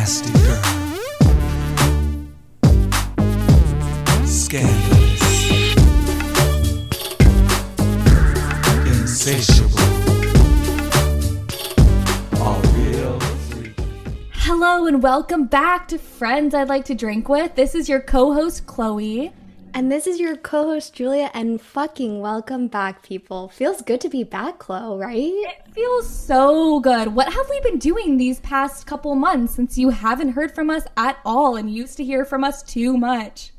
Nasty girl. Scandalous. Insatiable. Hello and welcome back to Friends I'd Like to Drink With. This is your co host, Chloe. And this is your co host, Julia, and fucking welcome back, people. Feels good to be back, Chloe, right? It feels so good. What have we been doing these past couple months since you haven't heard from us at all and used to hear from us too much?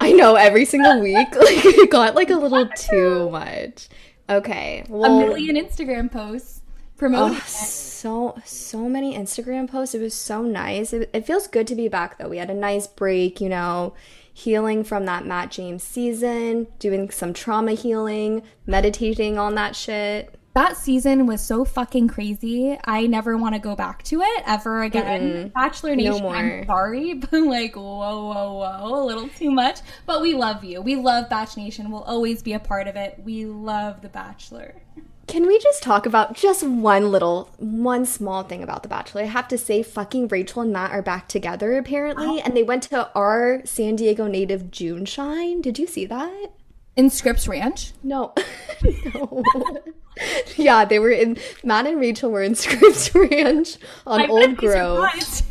I know, every single week. Like, it got like a little too much. Okay. Well, A million Instagram posts promoting oh, so, so many Instagram posts. It was so nice. It, it feels good to be back, though. We had a nice break, you know, healing from that Matt James season, doing some trauma healing, meditating on that shit. That season was so fucking crazy. I never want to go back to it ever again. Bachelor Nation, more. I'm sorry, but like, whoa, whoa, whoa, a little too much. But we love you. We love Bach Nation. We'll always be a part of it. We love The Bachelor. Can we just talk about just one little, one small thing about The Bachelor? I have to say, fucking Rachel and Matt are back together apparently, oh. and they went to our San Diego native JuneShine. Did you see that? In Scripps Ranch. No. no. yeah, they were in, Matt and Rachel were in Scripps Ranch on I Old bet these are Grove.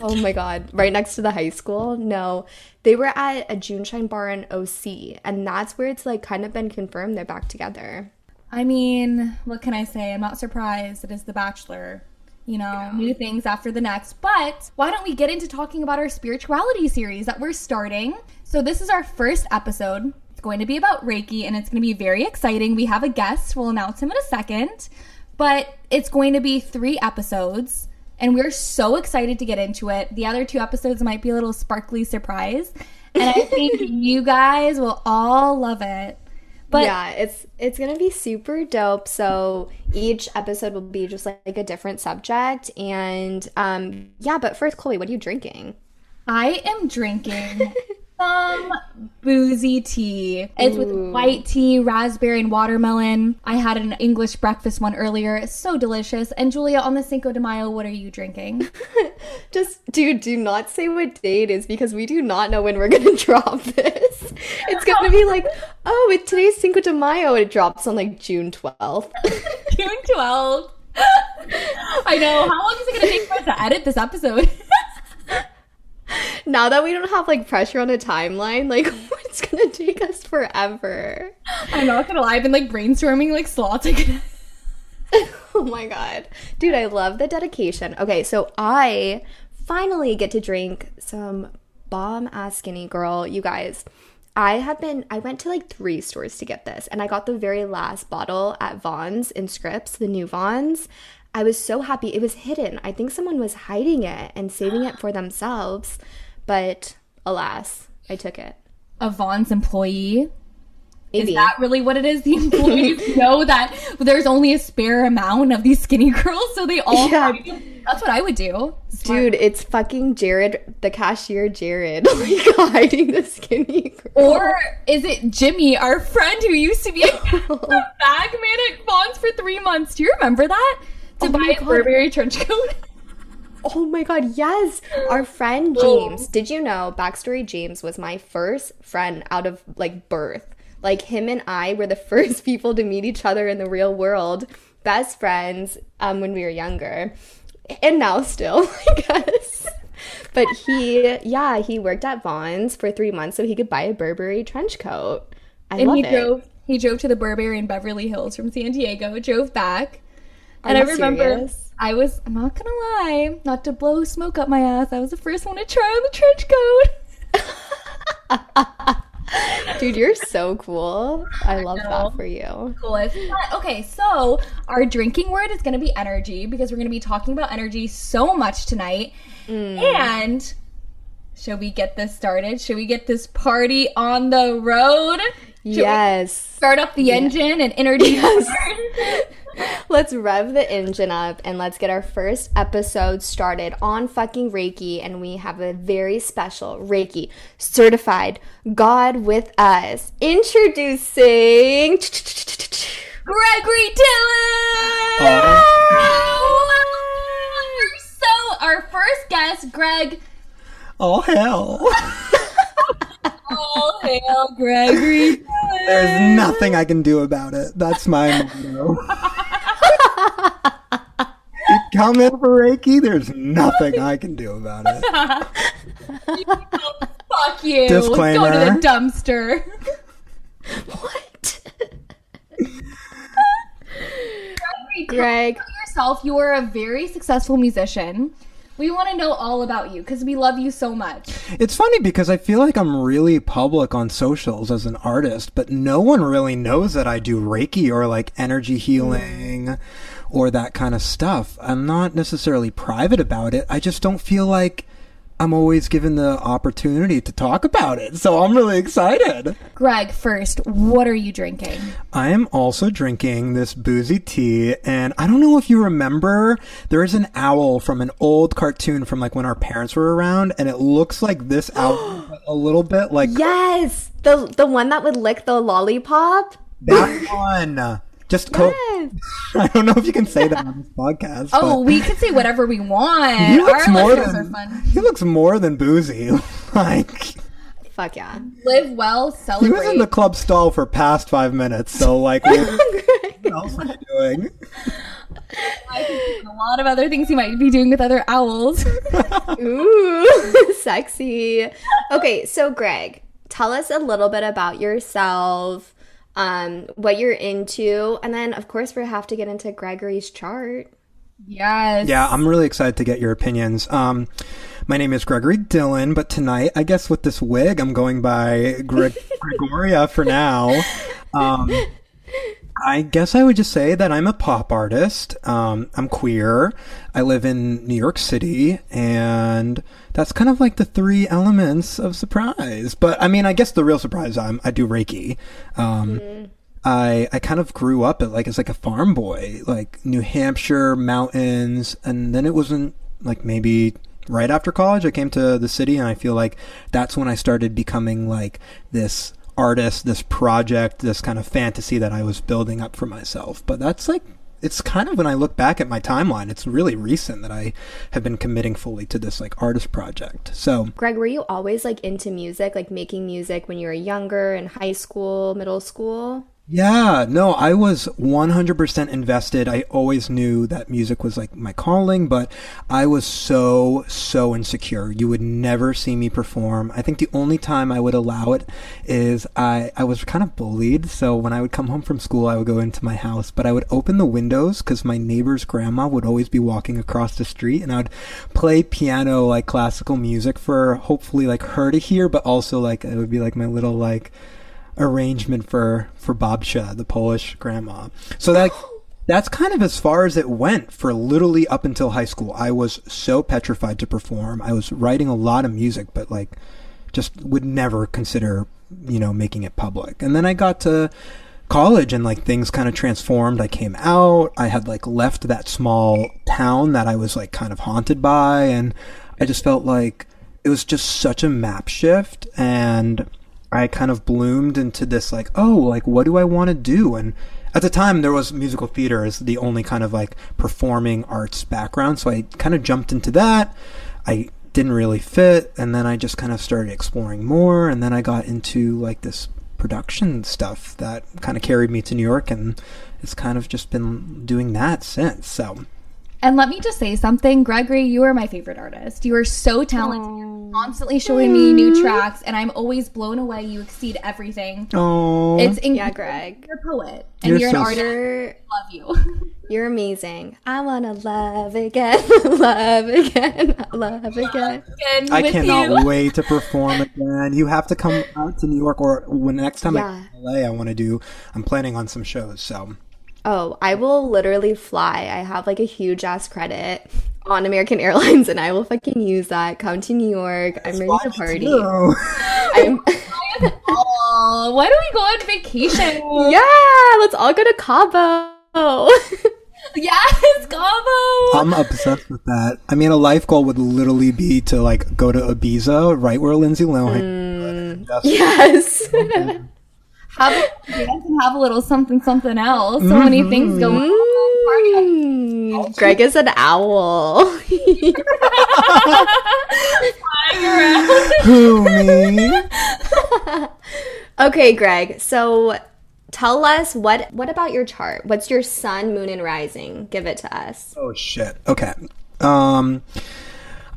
Oh my god, right next to the high school? No. They were at a JuneShine bar in OC, and that's where it's like kind of been confirmed they're back together. I mean, what can I say? I'm not surprised. It is The Bachelor. You know, new things after the next. But why don't we get into talking about our spirituality series that we're starting? So, this is our first episode. It's going to be about Reiki and it's going to be very exciting. We have a guest. We'll announce him in a second. But it's going to be three episodes. And we're so excited to get into it. The other two episodes might be a little sparkly surprise. And I think you guys will all love it. But yeah, it's it's gonna be super dope. So each episode will be just like, a different subject, and um, yeah. But first, Chloe, what are you drinking? I am drinking some boozy tea. It's with white tea, raspberry, and watermelon. I had an English breakfast one earlier. It's so delicious. And Julia, on the Cinco de Mayo, what are you drinking? Just dude, do not say what day it is because we do not know when we're gonna drop this. It's gonna be like, oh, it's today's Cinco de Mayo, it drops on like June twelfth. June 12th. I know. How long is it going to take for us to edit this episode? now that we don't have like pressure on a timeline, like it's gonna take us forever. I'm not to lie. I've been like brainstorming like slots. I could- Oh my god. Dude, I love the dedication. Okay, so I finally get to drink some bomb ass skinny girl. You guys, I have been I went to like three stores to get this and I got the very last bottle at Vons in Scripps, the new Vons. I was so happy. It was hidden. I think someone was hiding it and saving it for themselves. But alas, I took it. a Vons employee. Maybe. Is that really what it is? The employees know that there's only a spare amount of these skinny girls, so they all. Yeah. That's what I would do. Dude, it's fucking Jared, the cashier Jared, like hiding the skinny girl. Or is it Jimmy, our friend who used to be a bag man at Vons for three months? Do you remember that? To Oh buy a Burberry trench coat. Oh my god, yes! Our friend James. Did you know backstory James was my first friend out of like birth. Like him and I were the first people to meet each other in the real world. Best friends um when we were younger. And now still, I guess. But he yeah, he worked at Vons for 3 months so he could buy a Burberry trench coat. I and love he it. drove. He drove to the Burberry in Beverly Hills from San Diego. Drove back, Are and I remember serious? I was. I'm not gonna lie, not to blow smoke up my ass. I was the first one to try on the trench coat. Dude, you're so cool. I love that for you. coolest. But, okay, so our drinking word is going to be energy because we're going to be talking about energy so much tonight. Mm. And should we get this started? Should we get this party on the road? Should we Yes. start up the engine and introduce Let's rev the engine up and let's get our first episode started on fucking Reiki. And we have a very special Reiki certified God with us. Introducing. Gregory Dillon! So, our first guest, Greg. Oh hell. Oh, All hail Gregory. There's nothing I can do about it. That's my motto. you come in for Reiki, there's nothing I can do about it. Fuck you. Disclaimer. Go to the dumpster. What? Gregory, Greg. tell yourself you are a very successful musician. We want to know all about you because we love you so much. It's funny because I feel like I'm really public on socials as an artist, but no one really knows that I do Reiki or like energy healing or that kind of stuff. I'm not necessarily private about it. I just don't feel like I'm always given the opportunity to talk about it. So I'm really excited. Greg, first, what are you drinking? I am also drinking this boozy tea, and I don't know if you remember, there is an owl from an old cartoon from like when our parents were around, and it looks like this owl a little bit like Yes, the the one that would lick the lollipop. that one. Just co- Yes. I don't know if you can say that on this podcast. Oh, we can say whatever we want. he looks Our more than are fun. he looks more than boozy. like Fuck yeah. Live well, celebrate. he celebrate. was in the club stall for past five minutes. So like, what else are you doing? A lot of other things he might be doing with other owls. Ooh, sexy. Okay, so Greg, tell us a little bit about yourself, um, what you're into, and then of course we have to get into Gregory's chart. yes. Yeah, I'm really excited to get your opinions. Um, my name is Gregory Dillon, but tonight, I guess with this wig, I'm going by Gre- Gregoria for now. Um, I guess I would just say that I'm a pop artist. Um, I'm queer. I live in New York City, and that's kind of like the three elements of surprise. But I mean, I guess the real surprise I'm I do Reiki. Um, I I kind of grew up at like as like a farm boy, like New Hampshire mountains, and then it wasn't like maybe right after college I came to the city, and I feel like that's when I started becoming like this artist, this project, this kind of fantasy that I was building up for myself. But that's like it's kind of when I look back at my timeline, it's really recent that I have been committing fully to this like artist project. So Greg, were you always like into music, like making music when you were younger in high school, middle school? Yeah, no, I was 100% invested. I always knew that music was like my calling, but I was so, so insecure. You would never see me perform. I think the only time I would allow it is I, I was kind of bullied. So when I would come home from school, I would go into my house, but I would open the windows because my neighbor's grandma would always be walking across the street and I would play piano, like classical music for hopefully like her to hear, but also like it would be like my little like, arrangement for for Babcia, the Polish grandma. So that that's kind of as far as it went for literally up until high school. I was so petrified to perform. I was writing a lot of music, but like just would never consider, you know, making it public. And then I got to college and like things kind of transformed. I came out. I had like left that small town that I was like kind of haunted by and I just felt like it was just such a map shift and I kind of bloomed into this like, oh, like what do I want to do? And at the time there was musical theater as the only kind of like performing arts background, so I kind of jumped into that. I didn't really fit and then I just kind of started exploring more and then I got into like this production stuff that kind of carried me to New York and it's kind of just been doing that since. So And let me just say something, Gregory, you are my favorite artist. You are so talented. You're constantly showing me new mm. tracks, and I'm always blown away. You exceed everything. Oh It's in- Yeah, Greg. You're a poet, and You're you're, so an artist. You're I love you. you're amazing. I wanna love again, love again, love again. And I with cannot you. wait to perform again. You have to come out to New York, or when next time I Yeah. go to LA, I want to do. I'm planning on some shows, so Oh, I will literally fly. I have like a huge ass credit on American Airlines and I will fucking use that. Come to New York. I'm ready to party. I'm Oh, why don't we go on vacation? Yeah, let's all go to Cabo. Yes, Cabo. I'm obsessed with that. I mean, a life goal would literally be to like go to Ibiza, right where Lindsay Lohan. Mm. Just- yes. Mm-hmm. Have a dance and have a little something something else. So many things going on. Mm, Greg is an owl. Who me? okay, Greg. So tell us what what about your chart? What's your sun, moon, and rising? Give it to us. Oh shit. Okay. Um,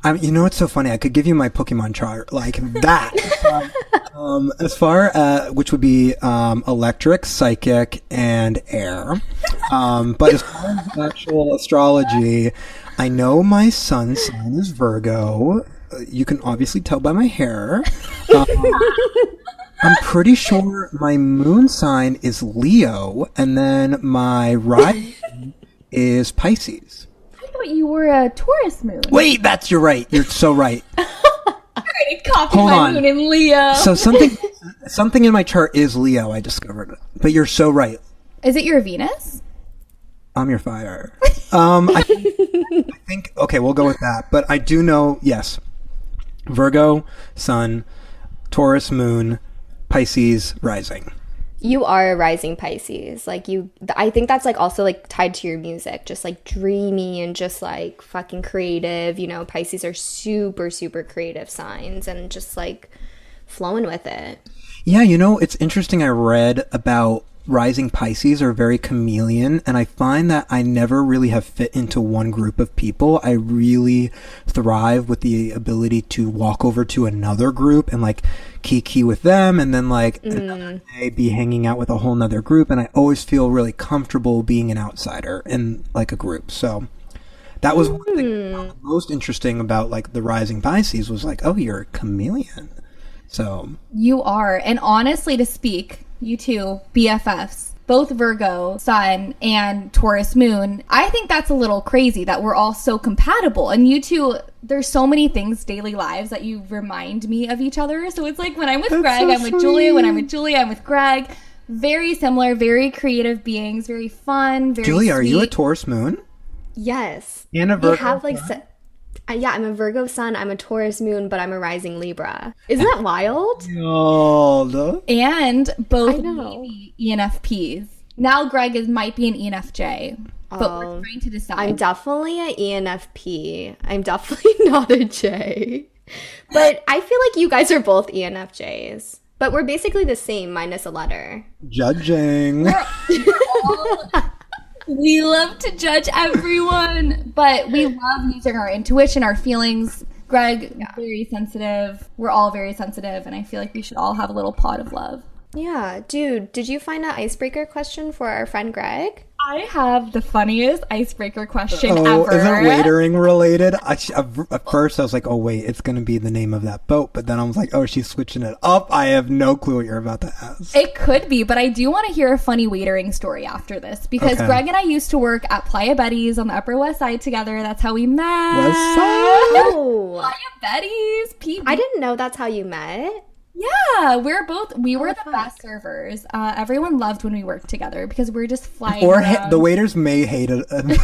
I you know what's so funny? I could give you my Pokemon chart like that. um, as far uh, which would be um, electric, psychic, and air. Um, but as far as actual astrology, I know my sun sign is Virgo. Uh, You can obviously tell by my hair. Um, I'm pretty sure my moon sign is Leo, and then my rising is Pisces. You were a Taurus moon. Wait, that's you're right. You're so right. Hold my on. moon in Leo. So something something in my chart is Leo. I discovered. But you're so right. Is it your Venus? I'm your fire. Um, I, I think okay, we'll go with that. But I do know, yes, Virgo, Sun, Taurus, Moon, Pisces, Rising. You are a rising Pisces. Like you I think that's like also like tied to your music, just like dreamy and just like fucking creative. You know, Pisces are super super creative signs and just like flowing with it. Yeah, you know, it's interesting. I read about rising Pisces are very chameleon, and I find that I never really have fit into one group of people. I really thrive with the ability to walk over to another group and like kiki with them, and then like mm. another day be hanging out with a whole nother group. And I always feel really comfortable being an outsider in like a group. So. That was one thing mm. most interesting about like the rising Pisces was like, oh, you're a chameleon. So You are. And honestly, to speak, you two, BFFs, both Virgo, Sun, and Taurus Moon, I think that's a little crazy that we're all so compatible. And you two, there's so many things, daily lives, that you remind me of each other. So it's like when I'm with Greg, so I'm with Julia. When I'm with Julia, I'm with Greg. Very similar, very creative beings, very fun, very Julie, are you a. Taurus moon? Yes. And a We Virgo have like se- uh, yeah, I'm a Virgo sun, I'm a Taurus moon, but I'm a rising Libra. Isn't that wild? Oh, the- and both I know. maybe ENFPs. Now Greg is might be an ENFJ, but we're Oh. trying to decide. I'm definitely an ENFP. I'm definitely not a J. But I feel like you guys are both ENFJs. But we're basically the same minus a letter. judging. we love to judge everyone, but we love using our intuition, our feelings. Greg, very sensitive. We're all very sensitive, and I feel like we should all have a little pot of love. Yeah, dude, did you find an icebreaker question for our friend Greg? I have the funniest icebreaker question Oh, ever. is it waitering related? I, at first, I was like, "Oh wait, it's gonna be the name of that boat," but then I was like, "Oh, she's switching it up." I have no clue what you're about to ask. It could be, but I do want to hear a funny waitering story after this because Okay. Greg and I used to work at Playa Betty's on the Upper West Side together. That's how we met. West Side? Oh, Playa Betty's, PB. I didn't know that's how you met. Yeah, we're both we were Oh, the fuck. best servers. Uh, everyone loved when we worked together because we're just flying. Or ha- the waiters may hate it. it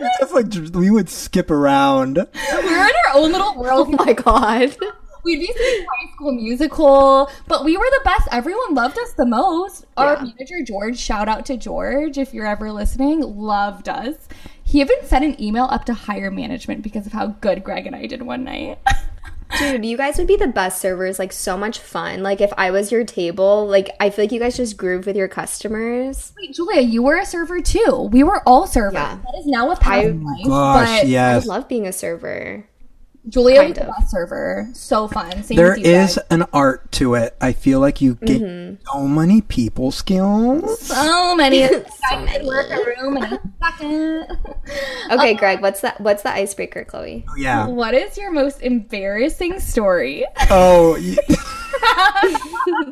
was just like we would skip around. we were in our own little Oh world. my god. We'd be singing High School Musical, but we were the best. Everyone loved us the most. Our manager George, shout out to George if you're ever listening, loved us. He even sent an email up to higher management because of how good Greg and I did one night. Dude, you guys would be the best servers, like so much fun. Like if I was your table, like I feel like you guys just groove with your customers. Wait, Julia, you were a server too. We were all servers. Yeah. That is now a path I- in life. Gosh, but I yes. love being a server. Julia was Kind the of. best server. So fun. Same There you is Greg. an art to it. I feel like you get so many people skills. so many. I many. could work a room in a second. Okay, Greg, what's that? What's the icebreaker, Chloe? Oh, yeah. What is your most embarrassing story? Oh, y-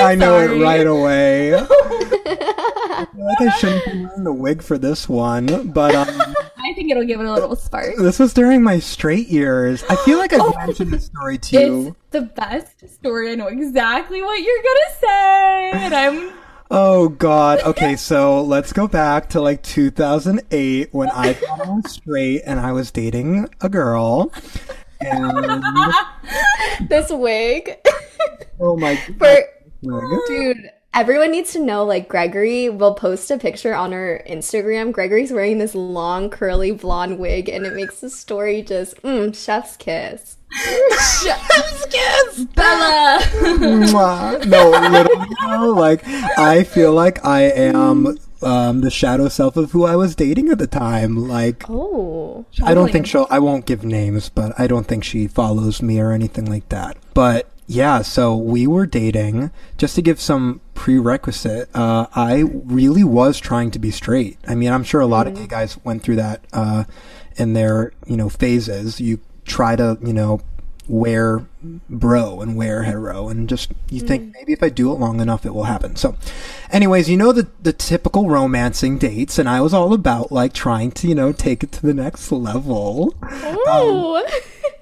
I know Sorry. it right away. I feel like I shouldn't be wearing the wig for this one, but um, I think it'll give it a little spark. this was during my straight years. I feel like I've oh mentioned this story to you. It's the best story. I know exactly what you're gonna say, and I'm. Oh God. Okay, so let's go back to like 2008 when I thought I was straight and I was dating a girl. And This wig. oh my For dude, Everyone needs to know like Gregory will post a picture on her Instagram. Gregory's wearing this long curly blonde wig and it makes the story just mm, chef's kiss. Chef's kiss, Bella. Mwah. no, literally, no, like I feel like I am um, the shadow self of who I was dating at the time. Like Oh. I don't think she'll. I won't give names, but I don't think she follows me or anything like that. But yeah, so we were dating. Just to give some prerequisite, uh, I really was trying to be straight. I mean, I'm sure a lot of gay guys went through that uh, in their you know phases. You try to you know wear bro and wear hetero and just you think maybe if I do it long enough it will happen. So anyways, you know the the typical romancing dates and I was all about like trying to, you know, take it to the next level. Oh.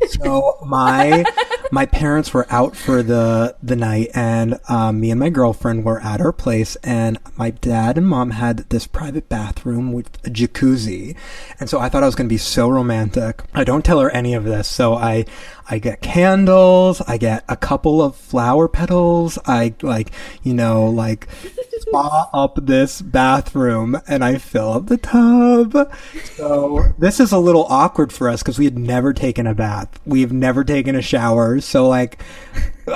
So my my parents were out for the the night and um, me and my girlfriend were at our place and my dad and mom had this private bathroom with a jacuzzi. And so I thought I was going to be so romantic. I don't tell her any of this. So I I get candles, I get a couple of flower petals, I like, you know, like spa up this bathroom and I fill up the tub. So this is a little awkward for us because we had never taken a bath. We've never taken a shower. So like,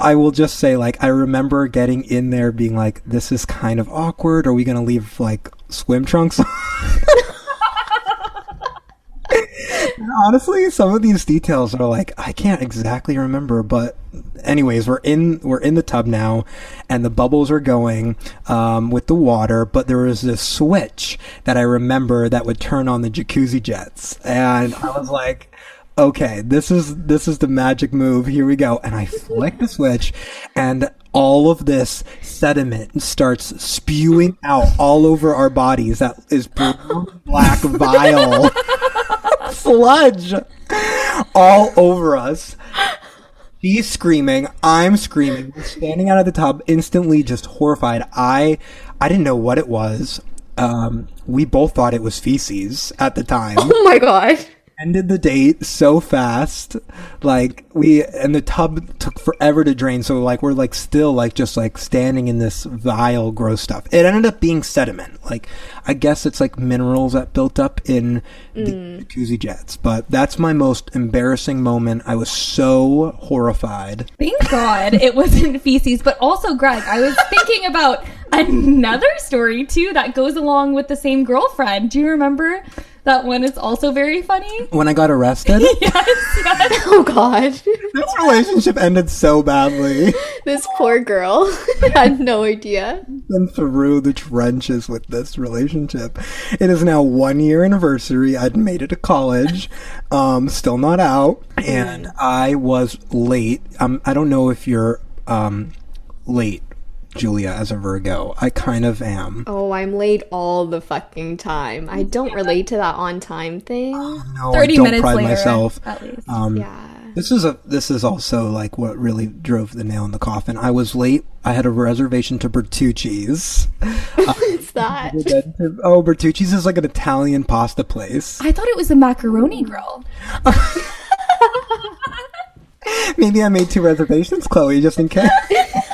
I will just say like, I remember getting in there being like, this is kind of awkward. Are we going to leave like swim trunks? And honestly, some of these details are like I can't exactly remember, but anyways, we're in we're in the tub now, and the bubbles are going um, with the water. But there was this switch that I remember that would turn on the jacuzzi jets, and I was like, okay, this is this is the magic move. Here we go, and I flick the switch, and all of this sediment starts spewing out all over our bodies. That is black, vile sludge all over us. She's screaming. I'm screaming. We're standing out of the tub, instantly just horrified. I, I didn't know what it was. Um, we both thought it was feces at the time. Oh my god. Ended the date so fast, like we and the tub took forever to drain. So like we're like still like just like standing in this vile, gross stuff. It ended up being sediment. Like I guess it's like minerals that built up in the mm. jacuzzi jets. But that's my most embarrassing moment. I was so horrified. Thank God it wasn't feces. But also, Greg, I was thinking about another story too that goes along with the same girlfriend. Do you remember that one? Is also very funny. When I got arrested, Yes, yes. Oh god. this relationship ended so badly. This poor girl had no idea. been through the trenches with this relationship. It is now one year anniversary. I'd made it to college, um, still not out, and I was late. Um, I don't know if you're um, late, Julia, as a Virgo. I kind of am. Oh, I'm late all the fucking time. I don't relate to that on time thing. No, I 30 don't minutes pride later, myself. at least. Um, Yeah. This is a this is also like what really drove the nail in the coffin. I was late. I had a reservation to Bertucci's. What's that? oh, Bertucci's is like an Italian pasta place. I thought it was the macaroni grill. Maybe I made two reservations, Chloe, just in case.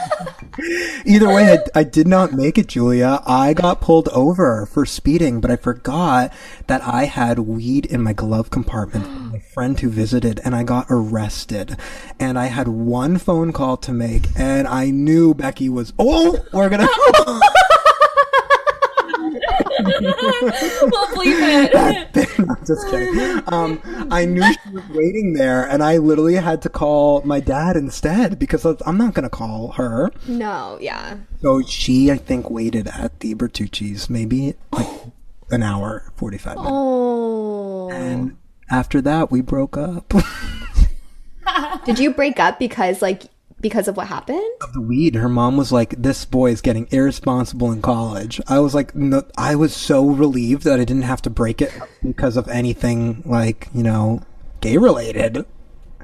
Either way, I, I did not make it, Julia. I got pulled over for speeding, but I forgot that I had weed in my glove compartment from my friend who visited, and I got arrested. And I had one phone call to make, and I knew Becky was, oh, we're gonna. we'll bleep it. I'm just kidding. Um, I knew she was waiting there, and I literally had to call my dad instead because I'm not gonna call her. No, yeah. So she, I think, waited at the Bertucci's maybe like an hour, 45 minutes. Oh. And after that, we broke up. Did you break up because like because of what happened? of the weed, her mom was like, "This boy is getting irresponsible in college." I was like, no, I was so relieved that I didn't have to break it because of anything like you know, gay related.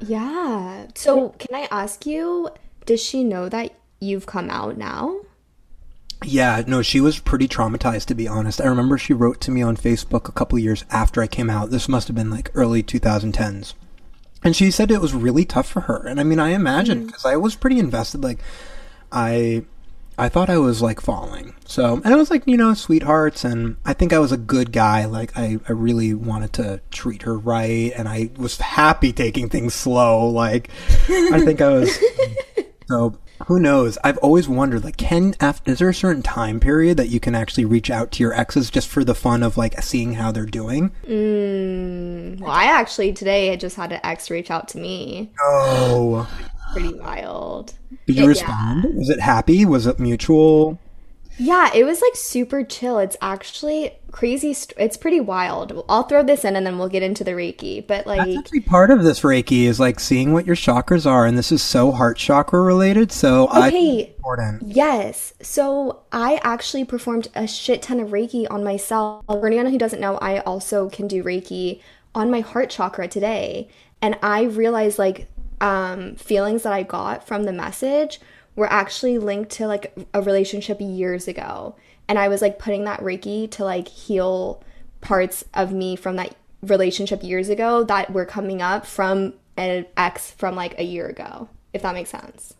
Yeah. So, can I ask you, does she know that you've come out now? Yeah, no, she was pretty traumatized to be honest. I remember she wrote to me on Facebook a couple years after I came out. This must have been like early 2010s. And she said it was really tough for her. And I mean, I imagine mm-hmm. because I was pretty invested like I I thought I was like falling. So, and it was like, you know, sweethearts. And I think I was a good guy. Like, I, I really wanted to treat her right. And I was happy taking things slow. Like, I think I was. So, who knows? I've always wondered, like, can, after, is there a certain time period that you can actually reach out to your exes just for the fun of like seeing how they're doing? Mm, well, I actually today I just had an ex reach out to me. Oh. Pretty wild. Did you respond? Was it happy? Was it mutual? Yeah, it was like super chill. It's actually crazy. St- it's pretty wild. I'll throw this in and then we'll get into the Reiki. But like, That's actually part of this Reiki is like seeing what your chakras are, and this is so heart chakra related. So Okay. important. Yes. So I actually performed a shit ton of Reiki on myself. For anyone who doesn't know, I also can do Reiki on my heart chakra today. And I realized like um, feelings that I got from the message were actually linked to like a relationship years ago. And I was like putting that Reiki to like heal parts of me from that relationship years ago that were coming up from an ex from like a year ago, if that makes sense.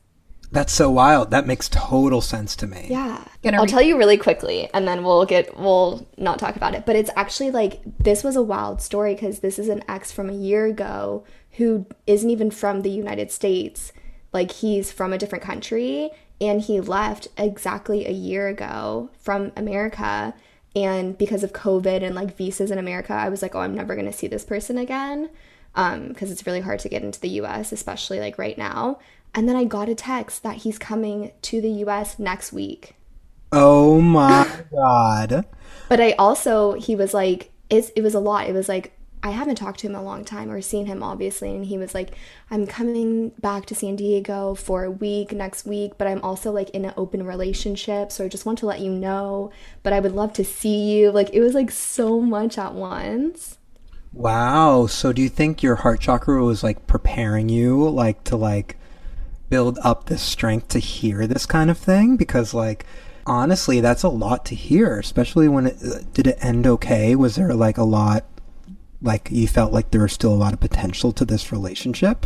That's so wild. That makes total sense to me. Yeah. Gonna I'll tell you really quickly and then we'll get we'll not talk about it. But it's actually like this was a wild story because this is an ex from a year ago who isn't even from the United States. Like he's from a different country and he left exactly a year ago from America and because of COVID and like visas in America, I was like, "Oh, I'm never going to see this person again." um because it's really hard to get into the US especially like right now. And then I got a text that he's coming to the US next week. Oh my god. But I also he was like it's, it was a lot. It was like I haven't talked to him in a long time or seen him obviously and he was like I'm coming back to San Diego for a week next week, but I'm also like in an open relationship, so I just want to let you know, but I would love to see you. Like it was like so much at once. Wow. So do you think your heart chakra was like preparing you like to like build up this strength to hear this kind of thing because like honestly that's a lot to hear especially when it uh, did it end okay was there like a lot like you felt like there was still a lot of potential to this relationship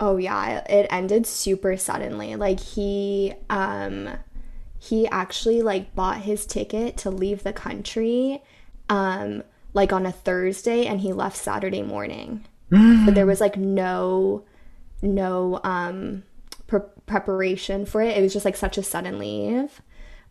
Oh yeah, it ended super suddenly. Like he um he actually like bought his ticket to leave the country um like on a Thursday and he left Saturday morning. but there was like no no um pre- preparation for it. It was just like such a sudden leave.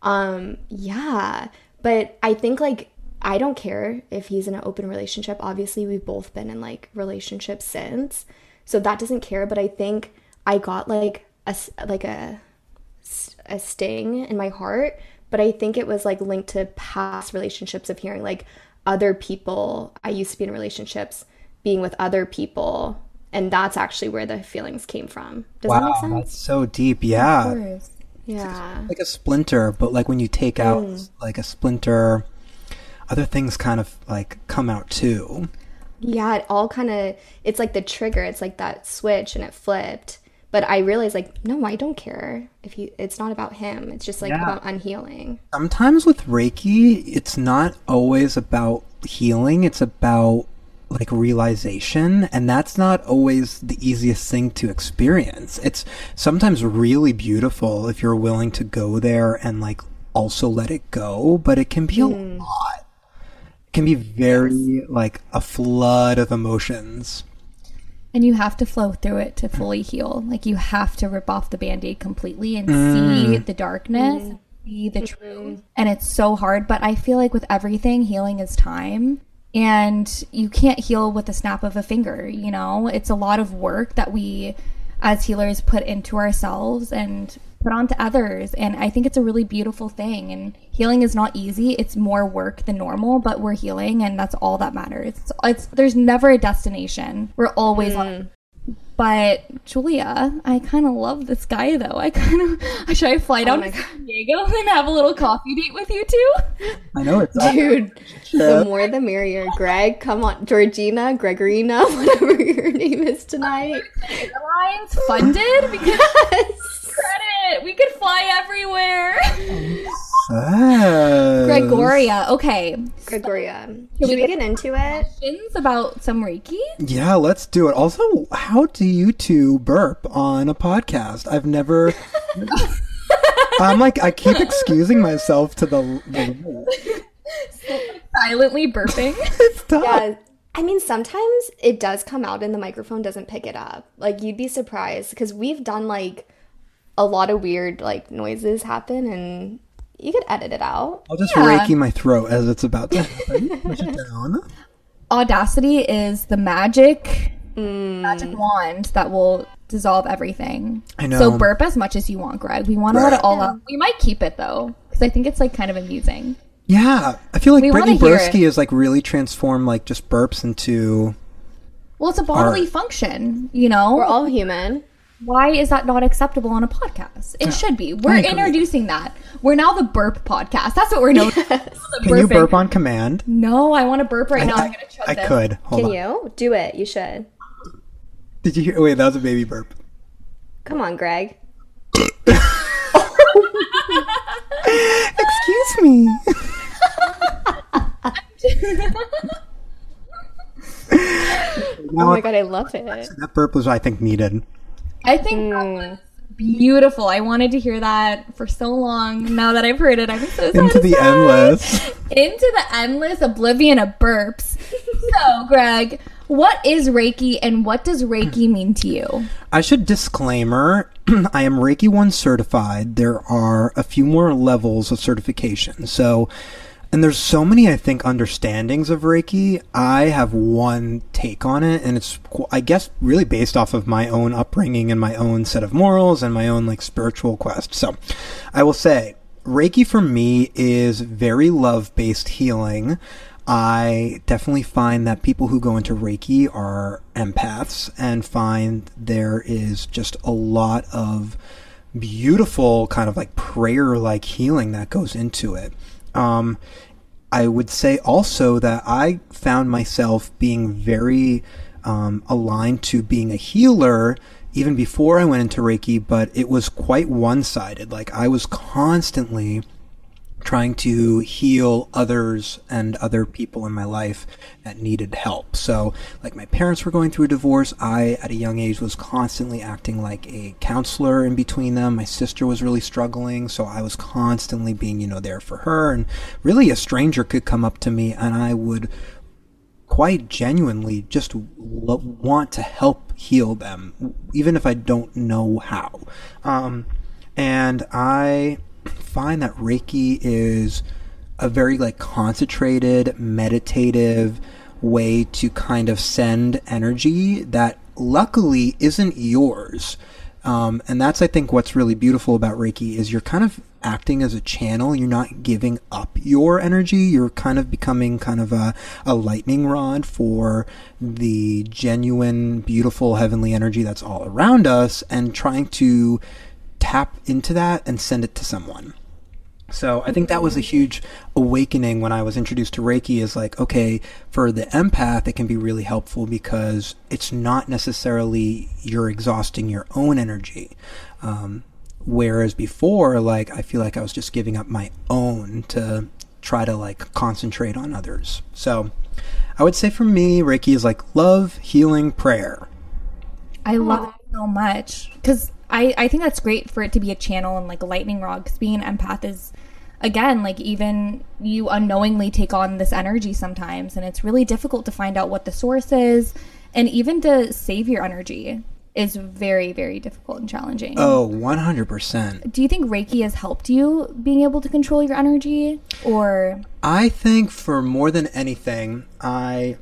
Um yeah, but I think like I don't care if he's in an open relationship. Obviously, we've both been in like relationships since. So that doesn't care, but I think I got like a like a s- a sting in my heart, but I think it was like linked to past relationships of hearing like other people I used to be in relationships being with other people and that's actually where the feelings came from. Does that make wow sense? that's so deep yeah Course. Yeah. like a splinter but like when you take out Mm. like a splinter other things kind of like come out too Yeah, it all kind of it's like the trigger. It's like that switch and it flipped. But I realized like no, I don't care if he it's not about him. It's just like Yeah. about unhealing. sometimes with Reiki, it's not always about healing, it's about like realization, and that's not always the easiest thing to experience. It's sometimes really beautiful if you're willing to go there and like also let it go, but it can be a hmm. lot. It can be very like a flood of emotions. And you have to flow through it to fully heal. Like you have to rip off the band-aid completely and Mm. see the darkness, see the truth. And it's so hard, but I feel like with everything, healing is time. And you can't heal with a snap of a finger, you know? It's a lot of work that we as healers put into ourselves and put onto others. And I think it's a really beautiful thing. And healing is not easy. It's more work than normal, but we're healing and that's all that matters. It's, it's there's never a destination. We're always on mm. but Julia, I kind of love this guy though. I kind of should I fly oh down my to San Diego and have a little coffee date with you too? I know it's Dude, the more the merrier. Greg, come on. Georgina, Gregorina, whatever your name is tonight. Airlines funded because credit. We could fly everywhere. Gregoria. Okay. Gregoria. Should we get into it? Questions about some Reiki? Yeah, let's do it. Also, how do you two burp on a podcast? I've never. I'm like, I keep excusing myself to the. the Silently burping. it's tough. Yeah. I mean, sometimes it does come out and the microphone doesn't pick it up. Like, you'd be surprised because we've done like a lot of weird like noises happen and you could edit it out. I'll just Yeah. raking my throat as it's about to happen. Push it down. Audacity is the magic mm. magic wand that will dissolve everything. I know. So burp as much as you want, Greg. We want to let it all out. We might keep it though, because I think it's like kind of amusing. Yeah, I feel like We Brittany wanna hear Broski has like really transformed like just burps into. Well, it's a bodily Art. function, you know. We're all human. Why is that not acceptable on a podcast? It should be. We're introducing that. We're now the burp podcast. That's what we're known. for. The Can you burp on command? No, I want to burp right now. I'm gonna chug I this. could. Hold Can on. you? Do it. You should. Did you hear? Wait, that was a baby burp. Come on, Greg. Excuse me. Oh my god, I love it. That burp was, I think, needed. I think that hmm. was beautiful. I wanted to hear that for so long. Now that I've heard it, I'm so Into the endless. Into the endless oblivion of burps. so, Greg, what is Reiki and what does Reiki mean to you? I should disclaimer I am Reiki 1 certified. There are a few more levels of certification. So, and there's so many, I think, understandings of Reiki. I have one take on it, and it's, I guess, really based off of my own upbringing and my own set of morals and my own, like, spiritual quest. So, I will say, Reiki for me is very love based healing. I definitely find that people who go into Reiki are empaths and find there is just a lot of beautiful kind of like prayer like healing that goes into it. Um, I would say also that I found myself being very um, aligned to being a healer even before I went into Reiki, but it was quite one sided. Like I was constantly trying to heal others and other people in my life that needed help. So, like my parents were going through a divorce, I at a young age was constantly acting like a counselor in between them. My sister was really struggling, so I was constantly being, you know, there for her and really a stranger could come up to me and I would quite genuinely just lo- want to help heal them, even if I don't know how. Um, and I find that Reiki is a very like concentrated, meditative way to kind of send energy that luckily isn't yours. Um, and that's, I think, what's really beautiful about Reiki is you're kind of acting as a channel. You're not giving up your energy. You're kind of becoming kind of a, a lightning rod for the genuine, beautiful, heavenly energy that's all around us and trying to tap into that and send it to someone. So I think that was a huge awakening when I was introduced to Reiki is like, okay, for the empath, it can be really helpful because it's not necessarily you're exhausting your own energy. Um, whereas before, like, I feel like I was just giving up my own to try to like concentrate on others. So I would say for me, Reiki is like love, healing, prayer. I love so much. Because I, I think that's great for it to be a channel and like a lightning rod because being an empath is again like even you unknowingly take on this energy sometimes and it's really difficult to find out what the source is and even to save your energy is very very difficult and challenging. Oh, 100%. do you think reiki has helped you being able to control your energy or? I think for more than anything, I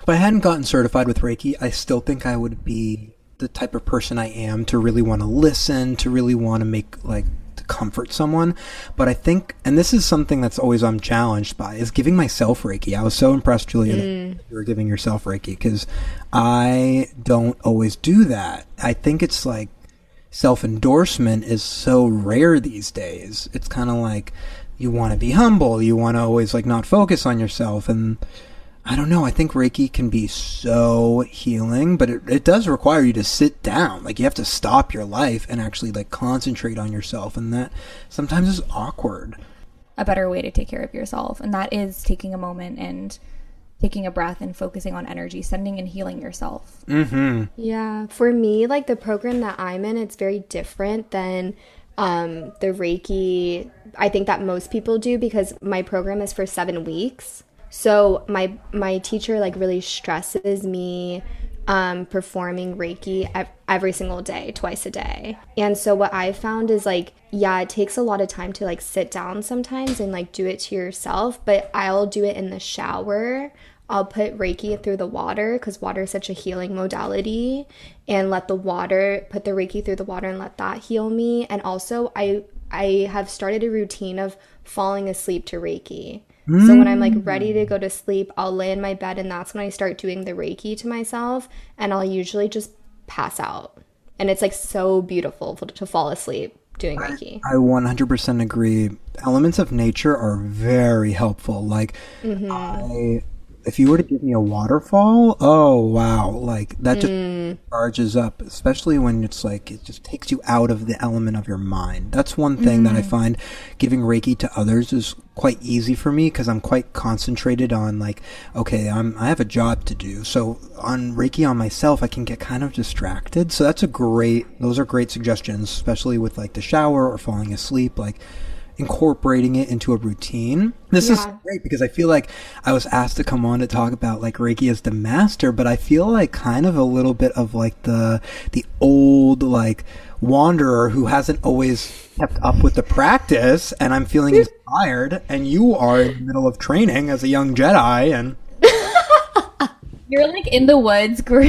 if I hadn't gotten certified with Reiki, I still think I would be the type of person I am to really want to listen, to really want to make like to comfort someone. But I think, and this is something that's always I'm challenged by, is giving myself Reiki. I was so impressed, Julia, that mm. you were giving yourself Reiki because I don't always do that. I think it's like self endorsement is so rare these days. It's kind of like you want to be humble, you want to always like not focus on yourself and I don't know. I think Reiki can be so healing, but it, it does require you to sit down. Like you have to stop your life and actually like concentrate on yourself, and that sometimes is awkward. a better way to take care of yourself and that is taking a moment and taking a breath and focusing on energy sending and healing yourself Yeah, for me, like the program that I'm in, it's very different than um, the Reiki, I think that most people do because my program is for seven weeks. So my my teacher like really stresses me um, performing Reiki ev- every single day, twice a day. And so what I found is like, yeah, it takes a lot of time to like sit down sometimes and like do it to yourself, but I'll do it in the shower. I'll put Reiki through the water because water is such a healing modality and let the water put the Reiki through the water and let that heal me. And also I I have started a routine of falling asleep to Reiki. So when I'm like ready to go to sleep, I'll lay in my bed and that's when I start doing the Reiki to myself and I'll usually just pass out. And it's like so beautiful to fall asleep doing Reiki. I 100% agree. Elements of nature are very helpful. Like, Mm-hmm. I, if you were to give me a waterfall, oh wow, like that just Mm. charges up, especially when it's like it just takes you out of the element of your mind. That's one thing that I Mm-hmm. find giving Reiki to others is quite easy for me because I'm quite concentrated on like, okay, I'm I have a job to do. So on Reiki on myself, I can get kind of distracted. So that's a great. Those are great suggestions, especially with like the shower or falling asleep, like incorporating it into a routine. This is great because I feel like I was asked to come on to talk about like Reiki as the master, but I feel like kind of a little bit of like the the old like wanderer who hasn't always kept up with the practice and I'm feeling inspired and you are in the middle of training as a young Jedi and You're like in the woods. Gre-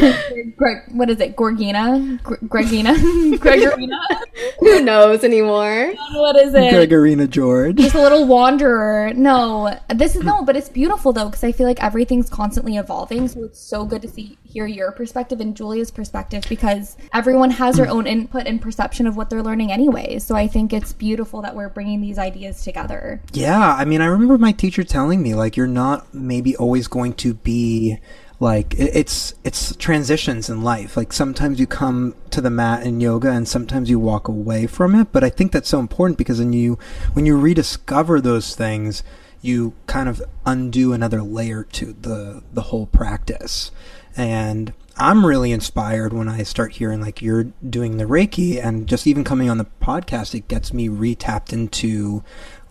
Gre- what is it? Gorgina? Gre- Gregina? Gregorina? Who knows anymore? what is it? Gregorina George. Just a little wanderer. No, this is no, but it's beautiful though because I feel like everything's constantly evolving. So it's so good to see hear your perspective and Julia's perspective because everyone has their own input and perception of what they're learning anyway. So I think it's beautiful that we're bringing these ideas together. Yeah, I mean, I remember my teacher telling me like you're not maybe always going to be like it's it's transitions in life. Like sometimes you come to the mat in yoga and sometimes you walk away from it, but I think that's so important because when you when you rediscover those things, you kind of undo another layer to the the whole practice. And I'm really inspired when I start hearing like you're doing the Reiki and just even coming on the podcast, it gets me retapped into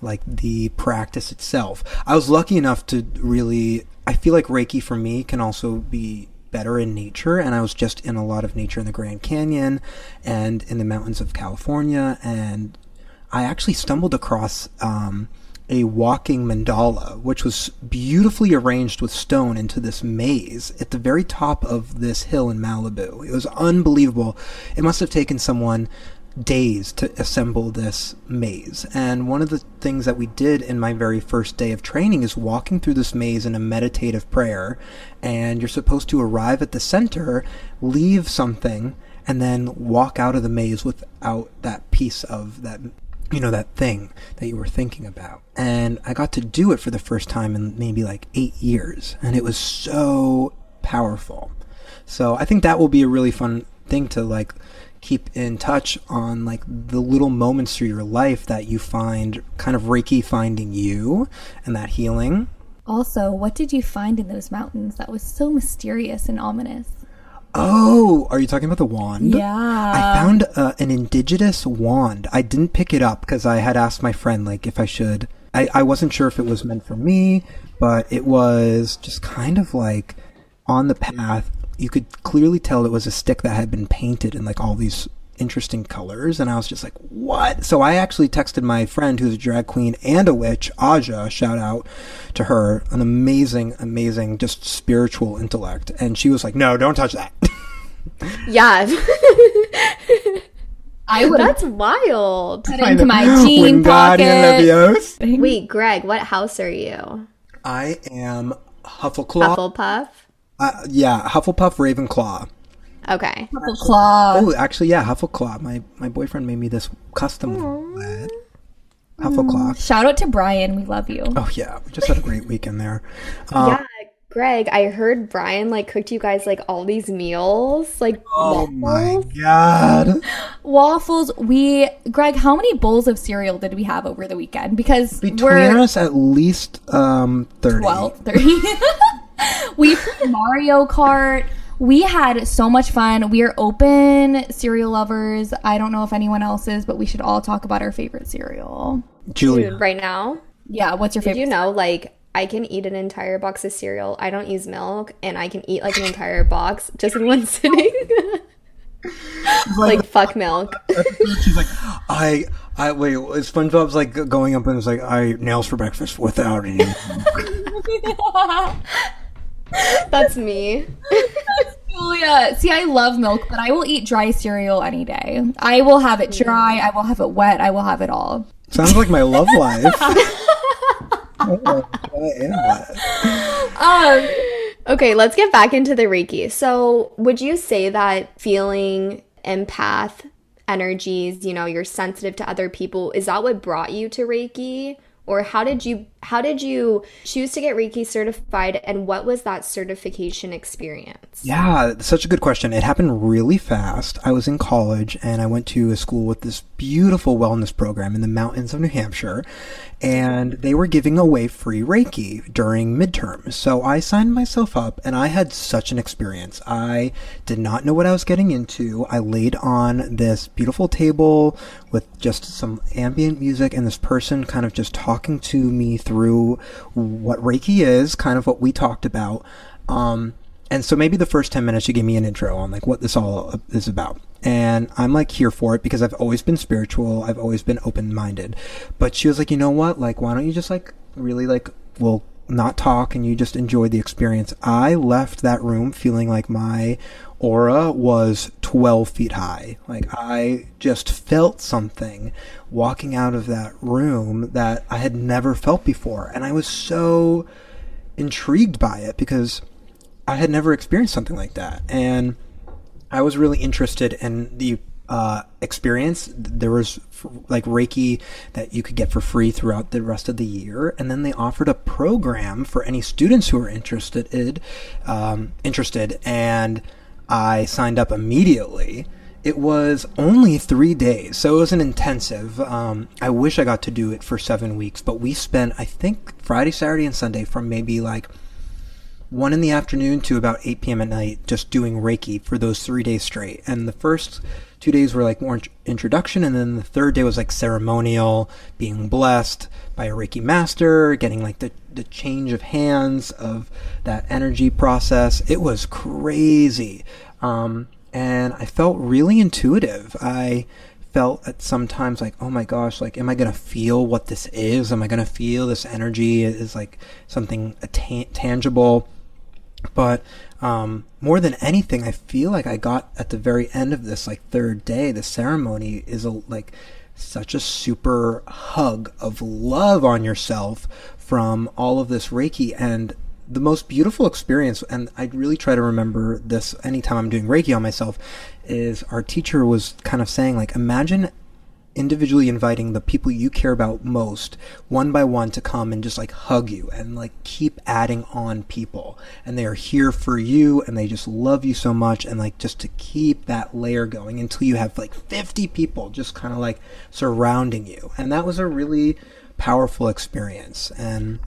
like the practice itself. I was lucky enough to really, I feel like Reiki for me can also be better in nature. And I was just in a lot of nature in the Grand Canyon and in the mountains of California. And I actually stumbled across, um, a walking mandala, which was beautifully arranged with stone into this maze at the very top of this hill in Malibu. It was unbelievable. It must have taken someone days to assemble this maze. And one of the things that we did in my very first day of training is walking through this maze in a meditative prayer. And you're supposed to arrive at the center, leave something, and then walk out of the maze without that piece of that you know that thing that you were thinking about and i got to do it for the first time in maybe like eight years and it was so powerful so i think that will be a really fun thing to like keep in touch on like the little moments through your life that you find kind of reiki finding you and that healing Also, what did you find in those mountains that was so mysterious and ominous? oh are you talking about the wand Yeah. I found uh, an indigenous wand. I didn't pick it up because I had asked my friend like if I should. I, I wasn't sure if it was meant for me, but it was just kind of like on the path. You could clearly tell it was a stick that had been painted in like all these interesting colors, and I was just like, "What?" So I actually texted my friend who's a drag queen and a witch, Aja. Shout out to her, an amazing, amazing, just spiritual intellect, and she was like, "No, don't touch that." Yeah. I would That's wild. put into my jean Wingardium pocket. Leviosa. Wait, Greg, what house are you? I am Huffleclaw. Hufflepuff? Uh, yeah, Hufflepuff Ravenclaw. Okay. Claw. Oh, actually, yeah, Huffleclaw. My my boyfriend made me this custom lead. Huffleclaw. Shout out to Brian. We love you. Oh yeah, we just had a great weekend there. Um, yeah, Greg, I heard Brian like cooked you guys like all these meals. Like Oh my god! Waffles. We, Greg, how many bowls of cereal did we have over the weekend? Because Between we're us, at least um thirty. 12, 30. we played Mario Kart. we had so much fun. We are open cereal lovers. I don't know if anyone else is, but we should all talk about our favorite cereal. Julia. Dude, right now, Yeah, what's your did favorite? you know like I can eat an entire box of cereal. I don't use milk, and I can eat like an entire box just in one sitting. like fuck milk. She's like, I, I wait. SpongeBob's like going up and it's like, I nails for breakfast without any. That's me. Julia, see, I love milk, but I will eat dry cereal any day. I will have it dry. I will have it wet. I will have it all. Sounds like my love life. I am that. Um, Okay, let's get back into the Reiki. So, would you say that feeling empath energies, you know, you're sensitive to other people, is that what brought you to Reiki? Or how did you how did you choose to get Reiki certified and what was that certification experience? Yeah, such a good question. It happened really fast. I was in college and I went to a school with this beautiful wellness program in the mountains of New Hampshire, and they were giving away free Reiki during midterms. So I signed myself up and I had such an experience. I did not know what I was getting into. I laid on this beautiful table with just some ambient music and this person kind of just talking to me through what Reiki is, kind of what we talked about. Um, and so maybe the first 10 minutes you give me an intro on like what this all is about. And I'm like here for it because I've always been spiritual. I've always been open minded. But she was like, you know what? Like, why don't you just like really like, we'll not talk and you just enjoy the experience. I left that room feeling like my aura was 12 feet high. Like I just felt something walking out of that room that I had never felt before. And I was so intrigued by it because I had never experienced something like that. And I was really interested in the uh, experience. There was like Reiki that you could get for free throughout the rest of the year, and then they offered a program for any students who were interested. Um, interested, and I signed up immediately. It was only three days, so it was an intensive. Um, I wish I got to do it for seven weeks, but we spent, I think, Friday, Saturday, and Sunday from maybe like one in the afternoon to about 8 p.m. at night, just doing Reiki for those three days straight. And the first two days were like more int- introduction, and then the third day was like ceremonial, being blessed by a Reiki master, getting like the, the change of hands of that energy process. It was crazy. Um, and I felt really intuitive. I felt at sometimes like, oh my gosh, like, am I gonna feel what this is? Am I gonna feel this energy is like something atta- tangible? But um, more than anything, I feel like I got at the very end of this like third day, the ceremony is a, like such a super hug of love on yourself from all of this Reiki and the most beautiful experience. And I really try to remember this anytime I'm doing Reiki on myself is our teacher was kind of saying like imagine individually inviting the people you care about most one by one to come and just like hug you and like keep adding on people. And they are here for you and they just love you so much and like just to keep that layer going until you have like 50 people just kind of like surrounding you. And that was a really powerful experience. And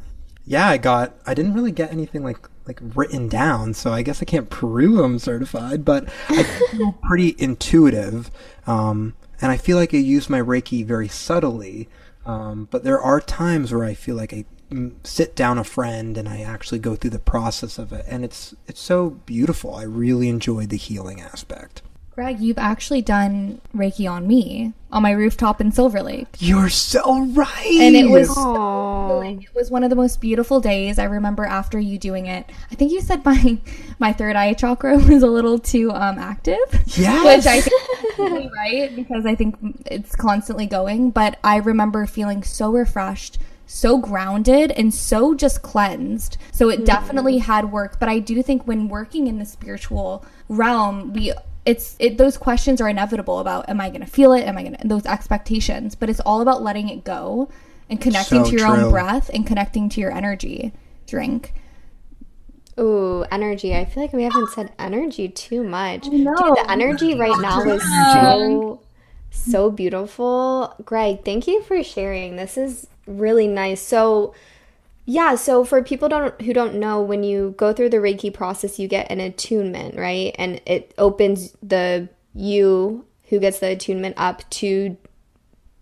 yeah i got i didn't really get anything like like written down so i guess i can't prove i'm certified but i feel pretty intuitive. Um and I feel like I use my Reiki very subtly. Um, but there are times where I feel like I mm, sit down a friend and I actually go through the process of it, and it's it's so beautiful. I really enjoy the healing aspect. Greg, you've actually done Reiki on me on my rooftop in Silver Lake. You're so right. And it was Oh, It was one of the most beautiful days. I remember after you doing it. I think you said my my third eye chakra was a little too um active. yes. Which I think is right because I think it's constantly going. But I remember feeling so refreshed, so grounded, and so just cleansed. So it definitely had worked. But I do think when working in the spiritual realm, we it's it, those questions are inevitable about am I going to feel it? Am I going to those expectations? But it's all about letting it go and connecting So to your true. own breath and connecting to your energy. Drink. Ooh, energy. I feel like we haven't said energy too much. No. Dude, the energy right now is so so beautiful. Greg, thank you for sharing. This is really nice. So Yeah, so for people don't who don't know, when you go through the Reiki process, you get an attunement, right? And it opens the you who gets the attunement up to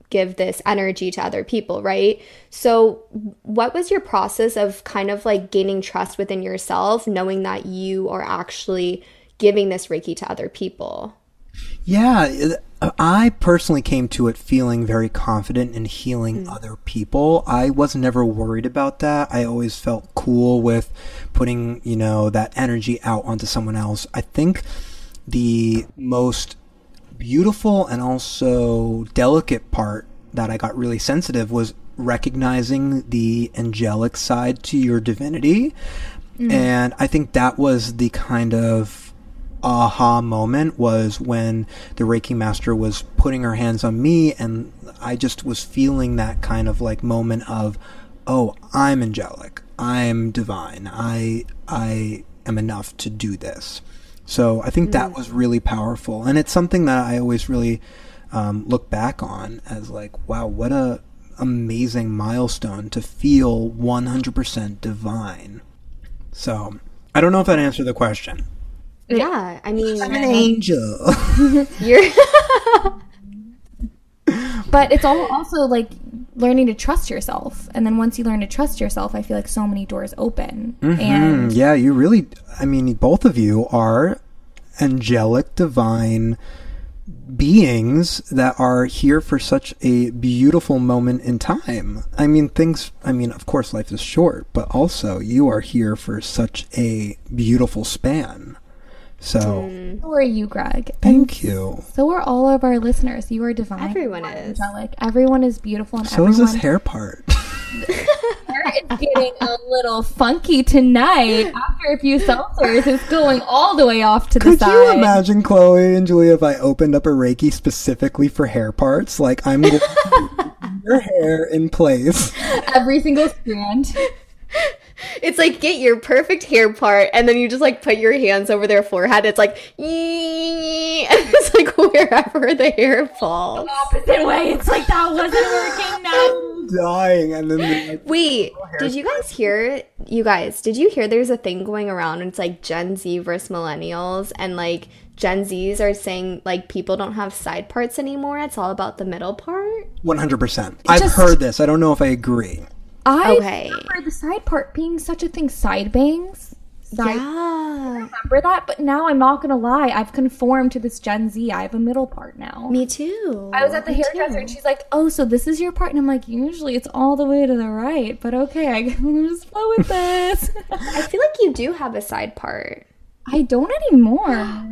give this energy to other people, right? So, what was your process of kind of like gaining trust within yourself, knowing that you are actually giving this Reiki to other people? Yeah, I personally came to it feeling very confident in healing hmm. other people. I was never worried about that. I always felt cool with putting, you know, that energy out onto someone else. I think the most beautiful and also delicate part that I got really sensitive was recognizing the angelic side to your divinity. Hmm. And I think that was the kind of aha moment was when the Reiki master was putting her hands on me and I just was feeling that kind of like moment of oh I'm angelic. I'm divine. I I am enough to do this. So I think that was really powerful and it's something that I always really um, look back on as like wow what a amazing milestone to feel 100% divine. So I don't know if that answered the question Yeah, I mean, I'm an angel you're But it's all also like learning to trust yourself. And then once you learn to trust yourself, I feel like so many doors open. And Mm, yeah, you really, I mean, both of you are angelic, divine beings that are here for such a beautiful moment in time. I mean, things, I mean, of course, life is short, but also you are here for such a beautiful span. So, so are you, Greg. And thank you. so are all of our listeners. You are divine. Everyone is. Angelic. Everyone is beautiful. And So everyone is this hair part. hair is getting a little funky tonight. After a few seltzers, it's going all the way off to the side. Could side. you imagine, Chloe and Julia, if I opened up a Reiki specifically for hair parts? Like, I'm going to your hair in place. Every single strand. it's like get your perfect hair part and then you just like put your hands over their forehead. It's like and it's like wherever the hair falls. Opposite way. It's like that wasn't working now. dying and then like, Wait, did you guys hear? You guys, did you hear there's a thing going around and it's like Gen Z versus millennials and like Gen Zs are saying like people don't have side parts anymore. It's all about the middle part. 100% i've Just- heard this i don't know if i agree I Okay. remember the side part being such a thing. Side bangs. Side Yeah, remember that, but now I'm not gonna lie. I've conformed to this Gen Z. I have a middle part now. me too. I was at the Me hairdresser too. and she's like, "Oh, so this is your part?" And I'm like, "Usually it's all the way to the right, but okay, I can just flow with this." I feel like you do have a side part. I don't anymore.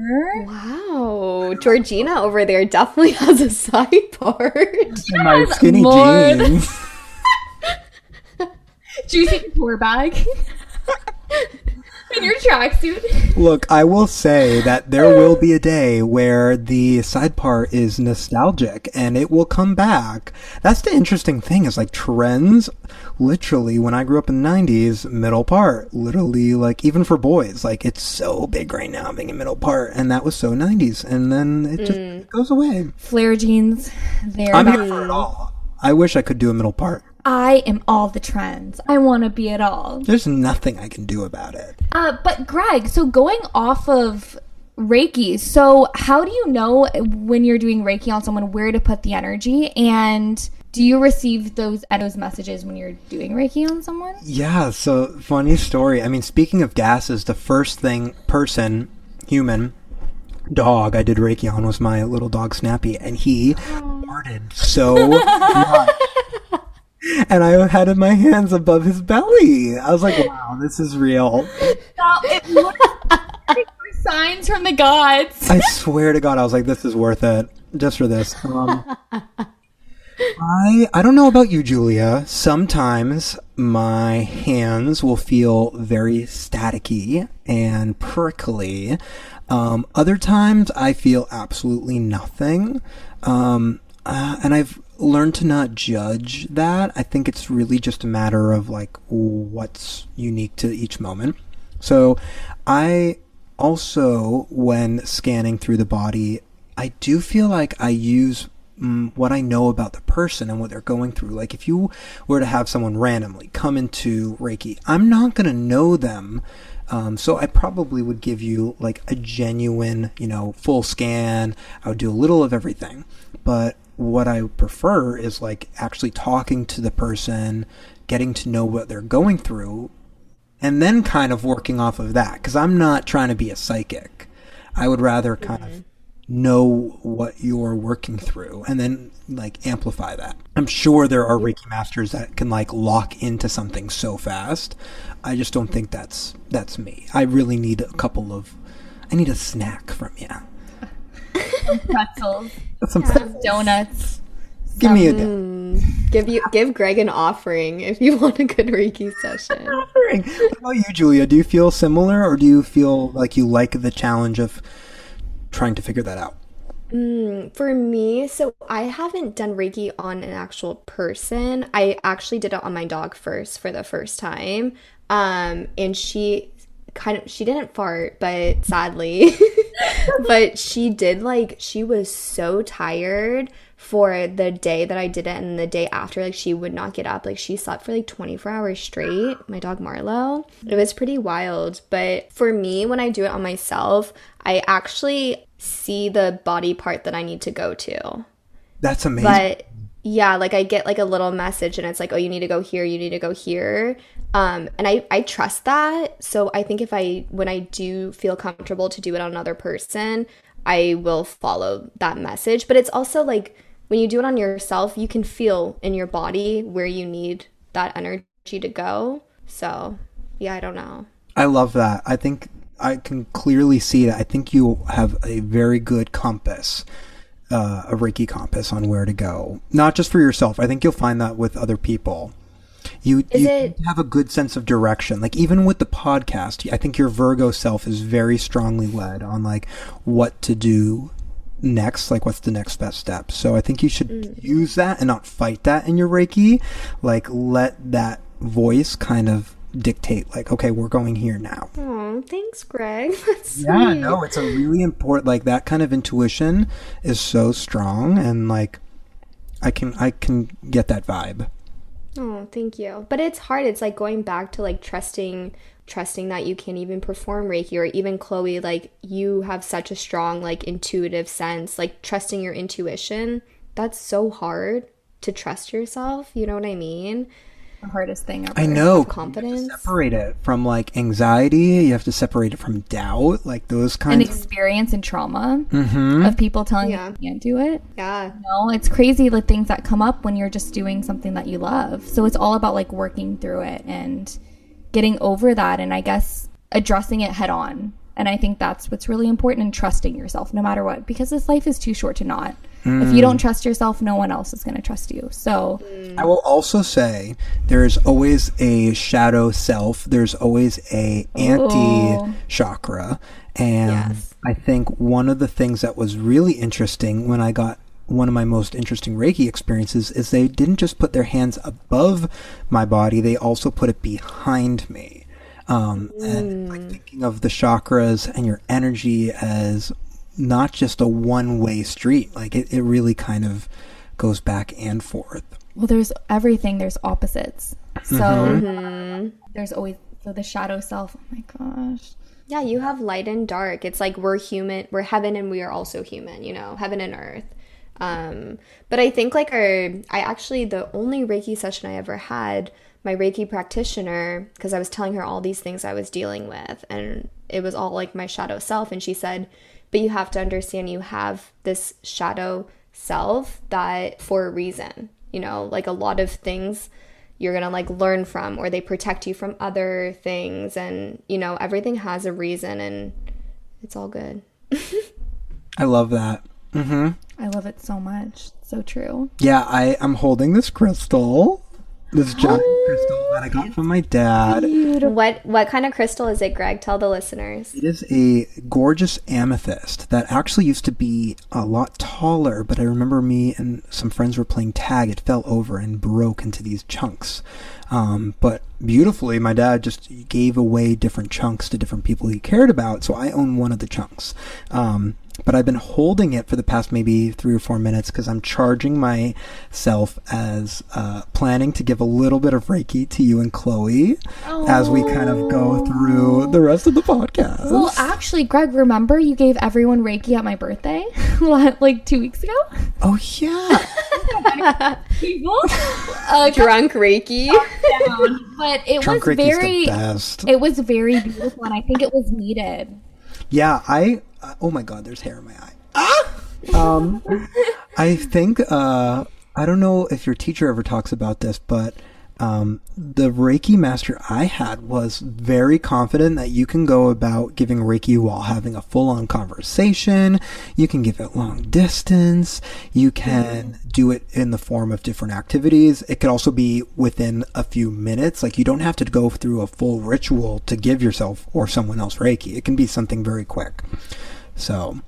Wow, Georgina over there definitely has a side part. my skinny jeans Juicy tour bag in your tracksuit. look i will say that there will be a day where the side part is nostalgic and it will come back that's the interesting thing is like trends literally when i grew up in the 90s middle part literally like even for boys like it's so big right now being a middle part and that was so 90s and then it just mm. goes away Flare jeans. There. i'm here for it all i wish i could do a middle part I am all the trends. I want to be it all. There's nothing I can do about it. Uh, but Greg, so going off of Reiki, so how do you know when you're doing Reiki on someone where to put the energy? And do you receive those those messages when you're doing Reiki on someone? Yeah, so funny story. I mean, speaking of gases, the first thing, person, human, dog I did Reiki on was my little dog Snappy, and he farted so much. And I had my hands above his belly. I was like, wow, this is real. Stop! It were signs from the gods. I swear to God, I was like, this is worth it just for this. Um, I I don't know about you, Julia. Sometimes my hands will feel very staticky and prickly. Um, other times I feel absolutely nothing. Um, uh, and I've learned to not judge that. I think it's really just a matter of like what's unique to each moment. So I also, when scanning through the body, I do feel like I use mm, what I know about the person and what they're going through. Like if you were to have someone randomly come into Reiki, I'm not going to know them. Um, so I probably would give you like a genuine, you know, full scan. I would do a little of everything. But what I prefer is like actually talking to the person, getting to know what they're going through, and then kind of working off of that. Because I'm not trying to be a psychic. I would rather kind of mm-hmm. know what you're working through and then like amplify that. I'm sure there are Reiki masters that can like lock into something so fast. I just don't think that's that's me. I really need a couple of I need a snack from you. Pretzels, Some donuts. give me a Mm, give you give Greg an offering if you want a good Reiki session. offering. What about you, Julia? Do you feel similar or do you feel like you like the challenge of trying to figure that out? Mm, for me, so I haven't done Reiki on an actual person. I actually did it on my dog first for the first time. Um, and she kind of she didn't fart, but sadly, but she did like she was so tired for the day that I did it and the day after like she would not get up. Like she slept for like 24 hours straight my dog Marlo. It was pretty wild but for me when I do it on myself I actually see the body part that I need to go to. That's amazing. but yeah like i get like a little message and it's like oh you need to go here you need to go here. Um and i i trust that. So i think if i when i do feel comfortable to do it on another person i will follow that message. But it's also like when you do it on yourself you can feel in your body where you need that energy to go. So yeah i don't know. I love that. I think I can clearly see it. I think you have a very good compass, uh, a Reiki compass on where to go. Not just for yourself. I think you'll find that with other people. You, you it- have a good sense of direction. Like even with the podcast, I think your Virgo self is very strongly led on like what to do next, like what's the next best step. So I think you should Mm. use that and not fight that in your Reiki. Like let that voice kind of dictate like okay, we're going here now. oh thanks greg that's Yeah, sweet. no, it's a really important like that kind of intuition is so strong and like I can I can get that vibe. Oh, thank you. But it's hard. It's like going back to like trusting trusting that you can't even perform Reiki or even Chloe like you have such a strong like intuitive sense, like trusting your intuition. That's so hard to trust yourself, you know what I mean? The hardest thing ever. I know. confidence. Separate it from like anxiety. You have to separate it from doubt, like those An kinds. of experience and trauma Mhm. of people telling Yeah. you you can't do it. Yeah. No, it's crazy the things that come up when you're just doing something that you love. So it's all about like working through it and getting over that and I guess addressing it head on. And I think that's what's really important and trusting yourself no matter what because this life is too short to not. If you don't trust yourself, no one else is going to trust you. So, I will also say there's always a shadow self. There's always a anti chakra, and Yes. I think one of the things that was really interesting when I got one of my most interesting Reiki experiences is they didn't just put their hands above my body; they also put it behind me. Um, and like thinking of the chakras and your energy as not just a one-way street. Like it, it really kind of goes back and forth. well, there's everything, there's opposites. So, Mm-hmm. there's always so the shadow self. Oh my gosh. Yeah, you have light and dark. It's like we're human, we're heaven and we are also human, you know, heaven and earth. Um, but I think like our, I actually, the only Reiki session I ever had, my Reiki practitioner, because I was telling her all these things I was dealing with, and it was all like my shadow self. And she said, but you have to understand you have this shadow self that for a reason, you know, like a lot of things you're gonna like learn from or they protect you from other things and you know everything has a reason and it's all good I love that. hmm I love it so much. So true. Yeah, I am holding this crystal. This giant crystal that I got from my dad. What what kind of crystal is it, Greg? Tell the listeners. It is a gorgeous amethyst that actually used to be a lot taller, but I remember me and some friends were playing tag. It fell over and broke into these chunks. Um, but beautifully, my dad just gave away different chunks to different people he cared about, so I own one of the chunks. Um, but I've been holding it for the past maybe three or four minutes because I'm charging myself as uh, planning to give a little bit of Reiki to you and Chloe as we kind of go through the rest of the podcast. Well, actually, Greg, remember you gave everyone Reiki at my birthday, like two weeks ago. oh yeah, People, uh, Drunk Reiki. but it Drunk was Reiki's the very, best. it was very beautiful, and I think it was needed. Yeah, I. Uh, oh my God, there's hair in my eye. Um, I think uh, I don't know if your teacher ever talks about this, but um, the Reiki master I had was very confident that you can go about giving Reiki while having a full-on conversation. You can give it long distance. You can do it in the form of different activities. It could also be within a few minutes. Like you don't have to go through a full ritual to give yourself or someone else Reiki. It can be something very quick. So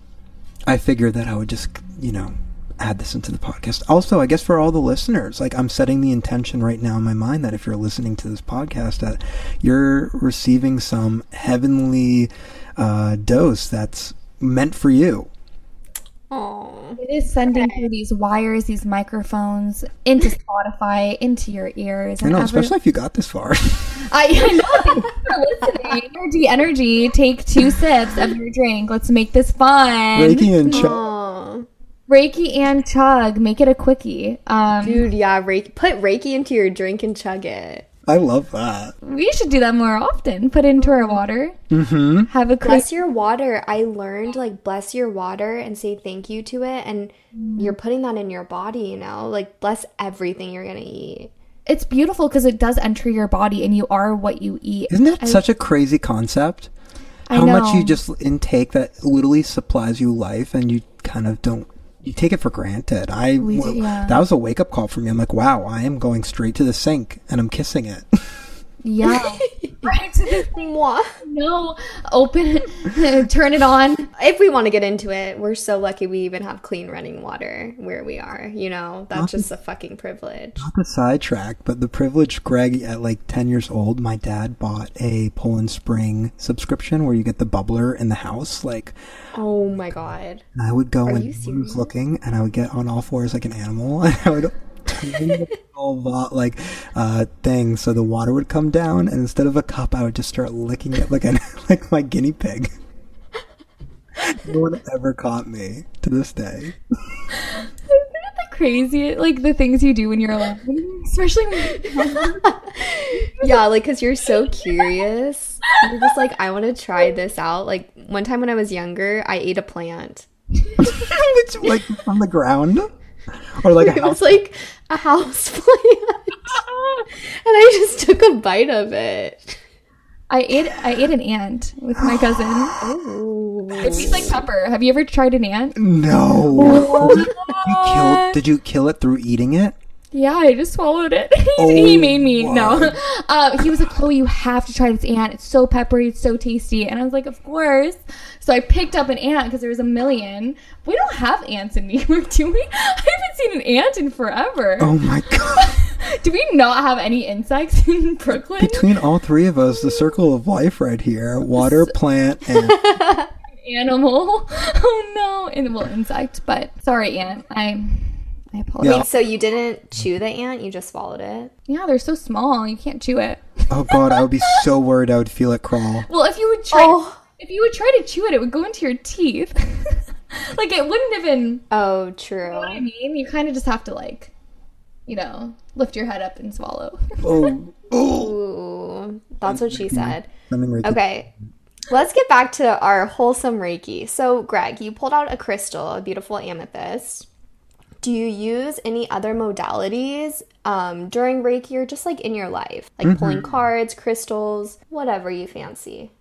I figured that I would just, you know, add this into the podcast. Also, I guess for all the listeners, like I'm setting the intention right now in my mind that if you're listening to this podcast, that you're receiving some heavenly uh, dose that's meant for you. Aw. It is sending through these wires, these microphones into Spotify, into your ears. I and know, every- especially if you got this far. I, I know. Thanks for listening. Energy, energy. Take two sips of your drink. Let's make this fun. Reiki and Ch- Aw. Reiki and chug. Make it a quickie. Um, Dude, yeah, Reiki. Put Reiki into your drink and chug it. I love that. we should do that more often. Put it into our water. Mm-hmm. Have a quick. Bless your water. I learned like bless your water and say thank you to it, and you're putting that in your body. You know, like bless everything you're gonna eat. It's beautiful because it does enter your body, and you are what you eat. Isn't that such a crazy concept? I How much you just intake that literally supplies you life, and you kind of don't. You take it for granted. I We do, yeah. that was a wake up call for me. I'm like, wow, I am going straight to the sink and I'm kissing it. Yeah. right to the Mwah. no. Open it. Turn it on. If we want to get into it, we're so lucky we even have clean running water where we are. You know, that's just a fucking privilege. Not the sidetrack, but the privilege, Greg at like 10 years old, my dad bought a Poland Spring subscription where you get the bubbler in the house. Like, Oh my god. and I would go Are when you he was looking and I would get on all fours like an animal and I would all vo- like uh thing so the water would come down and instead of a cup I would just start licking it like a like my guinea pig. no one ever caught me to this day. Isn't it the crazy, like the things you do when you're alone, especially when Yeah, like because you're so curious. You're just like, I want to try this out. Like one time when I was younger, I ate a plant. Which like from the ground or like a It house was like a house plant, and I just took a bite of it. I ate I ate an ant with my cousin. Ooh. It tastes like pepper. Have you ever tried an ant? No. you killed did you kill it through eating it? Yeah, I just swallowed it. Oh, he made me. No. what? Uh, he was like, Chloe, you have to try this ant. It's so peppery. It's so tasty. And I was like, of course. So I picked up an ant because there was a million. We don't have ants in New York, do we? I haven't seen an ant in forever. Oh my god. Do we not have any insects in Brooklyn? Between all three of us, the circle of life right here water, plant, and. Animal. Oh no. And well, insect. But sorry, ant. I I apologize. Yeah. So you didn't chew the ant; you just swallowed it. Yeah, they're so small. You can't chew it. Oh god, I would be so worried I would feel it crawl. Well, if you would try, Oh. if you would try to chew it, it would go into your teeth. like it wouldn't have been. Oh, You true. know what I mean? You kind of just have to like, you know, lift your head up and swallow. Oh, oh. Ooh, that's what she mm-hmm. said. Okay, let's get back to our wholesome Reiki. So, Greg, you pulled out a crystal, a beautiful amethyst. Do you use any other modalities um, during Reiki or just like in your life? Like pulling cards, crystals, whatever you fancy.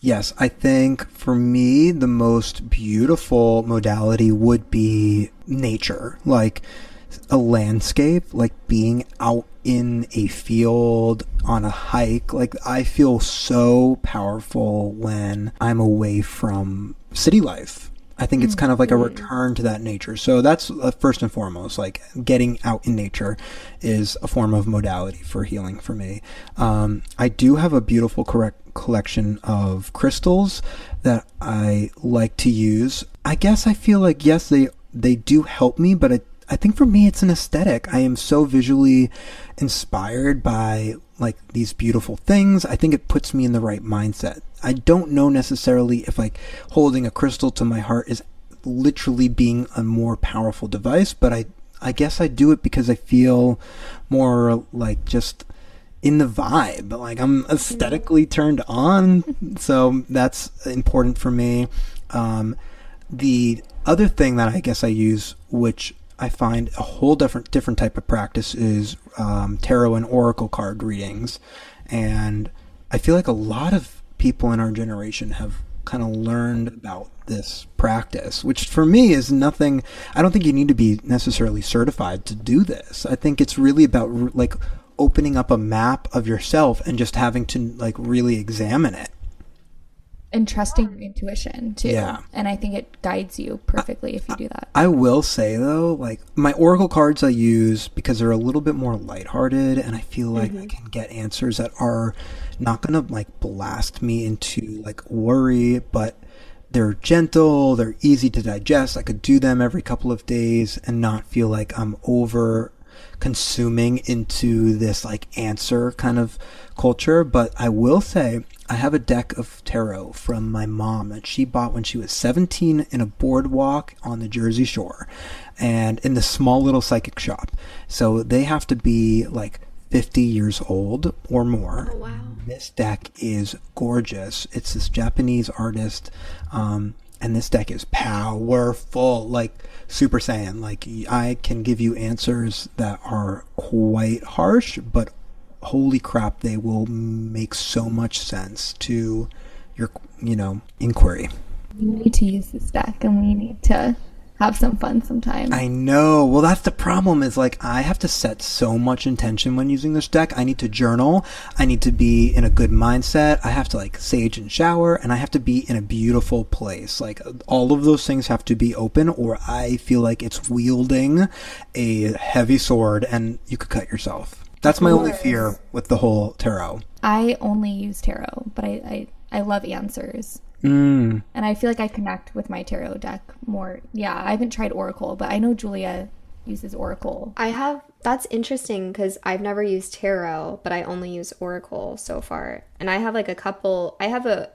Yes, I think for me, the most beautiful modality would be nature, like a landscape, like being out in a field on a hike. Like I feel so powerful when I'm away from city life. I think it's kind of like a return to that nature. So that's uh, first and foremost, like getting out in nature is a form of modality for healing for me. Um, I do have a beautiful correct collection of crystals that I like to use. I guess I feel like yes, they they do help me, but it, I think for me it's an aesthetic. I am so visually inspired by like these beautiful things. I think it puts me in the right mindset. I don't know necessarily if like holding a crystal to my heart is literally being a more powerful device, but I I guess I do it because I feel more like just in the vibe. Like I'm aesthetically turned on, so that's important for me. Um, the other thing that I guess I use, which I find a whole different different type of practice, is um, tarot and oracle card readings, and I feel like a lot of people in our generation have kind of learned about this practice, which for me is nothing. I don't think you need to be necessarily certified to do this. I think it's really about like opening up a map of yourself and just having to like really examine it. And trusting your intuition too. Yeah. And I think it guides you perfectly if you do that. I will say though, like my oracle cards I use because they're a little bit more lighthearted and I feel like I mm-hmm. can get answers that are not going to like blast me into like worry, but they're gentle, they're easy to digest. I could do them every couple of days and not feel like I'm over consuming into this like answer kind of culture. But I will say I have a deck of tarot from my mom that she bought when she was 17 in a boardwalk on the Jersey Shore and in the small little psychic shop. So they have to be like 50 years old or more. Oh, wow. This deck is gorgeous. It's this Japanese artist, um, and this deck is powerful, like Super Saiyan. Like I can give you answers that are quite harsh, but holy crap, they will make so much sense to your, you know, inquiry. We need to use this deck and we need to have some fun sometime. I know. Well, that's the problem is like I have to set so much intention when using this deck. I need to journal. I need to be in a good mindset. I have to like sage and shower and I have to be in a beautiful place. Like all of those things have to be open or I feel like it's wielding a heavy sword and you could cut yourself. That's my only fear with the whole tarot. I only use tarot, but I, I, I love answers. Mm. And I feel like I connect with my tarot deck more. Yeah, I haven't tried Oracle, but I know Julia uses Oracle. I have that's interesting because I've never used tarot, but I only use Oracle so far. And I have like a couple I have a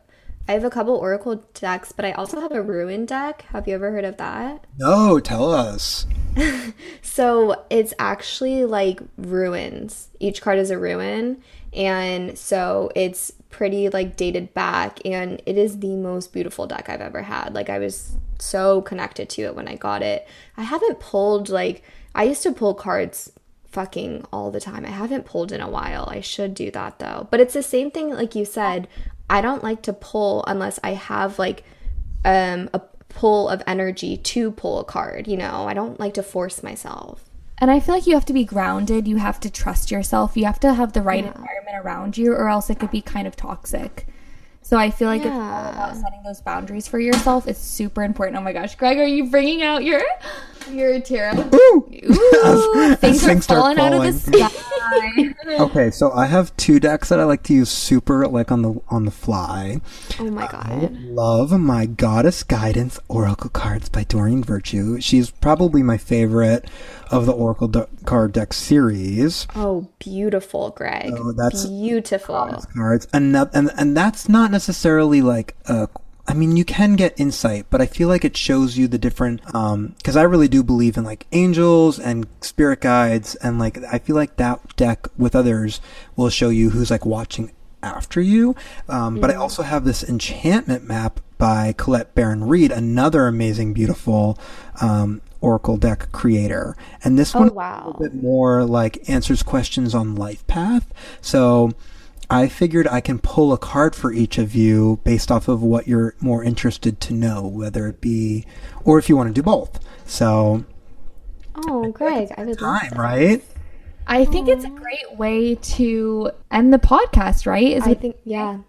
I have a couple Oracle decks, but I also have a rune deck. Have you ever heard of that? No, tell us. So it's actually like runes. Each card is a rune. And so it's pretty like dated back and it is the most beautiful deck I've ever had. Like I was so connected to it when I got it. I haven't pulled like I used to pull cards fucking all the time. I haven't pulled in a while. I should do that though. But it's the same thing like you said. I don't like to pull unless I have like um a pull of energy to pull a card, you know. I don't like to force myself. And I feel like you have to be grounded. You have to trust yourself. You have to have the right environment around you, or else it could be kind of toxic. So I feel like it's all Yeah. about setting those boundaries for yourself. It's super important. Oh my gosh, Greg, are you bringing out your your tarot? Ooh, things are things start falling out of the sky. Okay, so I have two decks that I like to use super like on the on the fly. Oh my god. Love my Goddess Guidance Oracle cards by Doreen Virtue. She's probably my favorite of the Oracle de- card deck series. Oh, beautiful, Greg. Oh, that's- beautiful. Cards, and that, and and that's not necessarily like a. I mean, you can get insight, but I feel like it shows you the different. Um, because I really do believe in like angels and spirit guides, and like I feel like that deck with others will show you who's like watching after you. Um, but I also have this enchantment map by Colette Baron Reid, another amazing, beautiful um, Oracle deck creator, and this oh, one wow. a little bit more like answers questions on life path. So I figured I can pull a card for each of you based off of what you're more interested to know, whether it be or if you want to do both. So Oh, Greg, I would love time, that. right? I think it's a great way to end the podcast, right? Is I with think, yeah,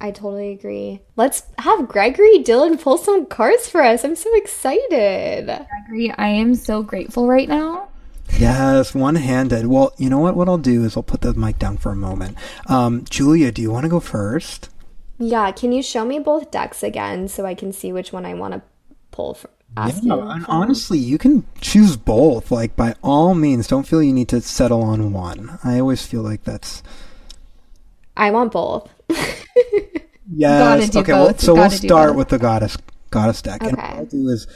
I totally agree. Let's have Gregory Dillon pull some cards for us. I'm so excited. Gregory. I am so grateful right now. Yes, one handed. Well, you know what? What I'll do is I'll put the mic down for a moment. Um, Julia, do you want to go first? Yeah, can you show me both decks again so I can see which one I want to pull for? Ask Yeah, and from? honestly, you can choose both. Like, by all means, don't feel you need to settle on one. I always feel like that's. I want both. Yes. do okay. Well, so we'll start both. with the goddess goddess deck. And what Okay. I'll do is,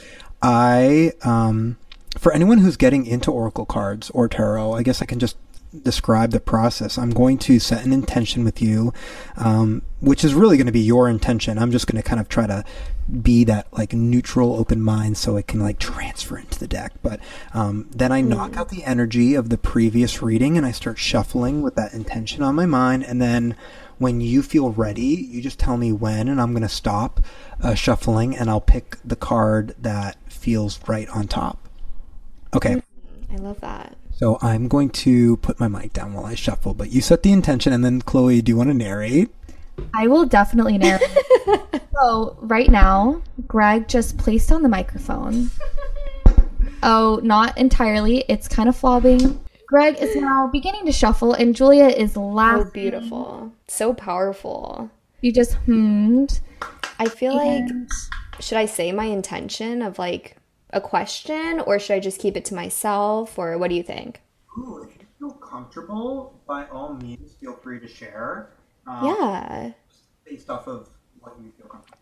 I um, for anyone who's getting into oracle cards or tarot, I guess I can just describe the process. I'm going to set an intention with you, um, which is really going to be your intention. I'm just going to kind of try to be that like neutral, open mind, so it can like transfer into the deck. But um, then I knock out the energy of the previous reading, and I start shuffling with that intention on my mind, and then when you feel ready, you just tell me when, and I'm going to stop uh, shuffling, and I'll pick the card that feels right on top. Okay. I love that. So I'm going to put my mic down while I shuffle, but you set the intention, and then Chloe, do you want to narrate? I will definitely narrate. so right now, Greg just placed on the microphone. Oh, not entirely. It's kind of flobbing. Greg is now beginning to shuffle, and Julia is Oh, laughing. beautiful. So powerful. You just hummed. I feel like, should I say my intention of like a question or should I just keep it to myself or what do you think? Ooh, if you feel comfortable, by all means, feel free to share. Um, yeah. Based off of what you feel comfortable.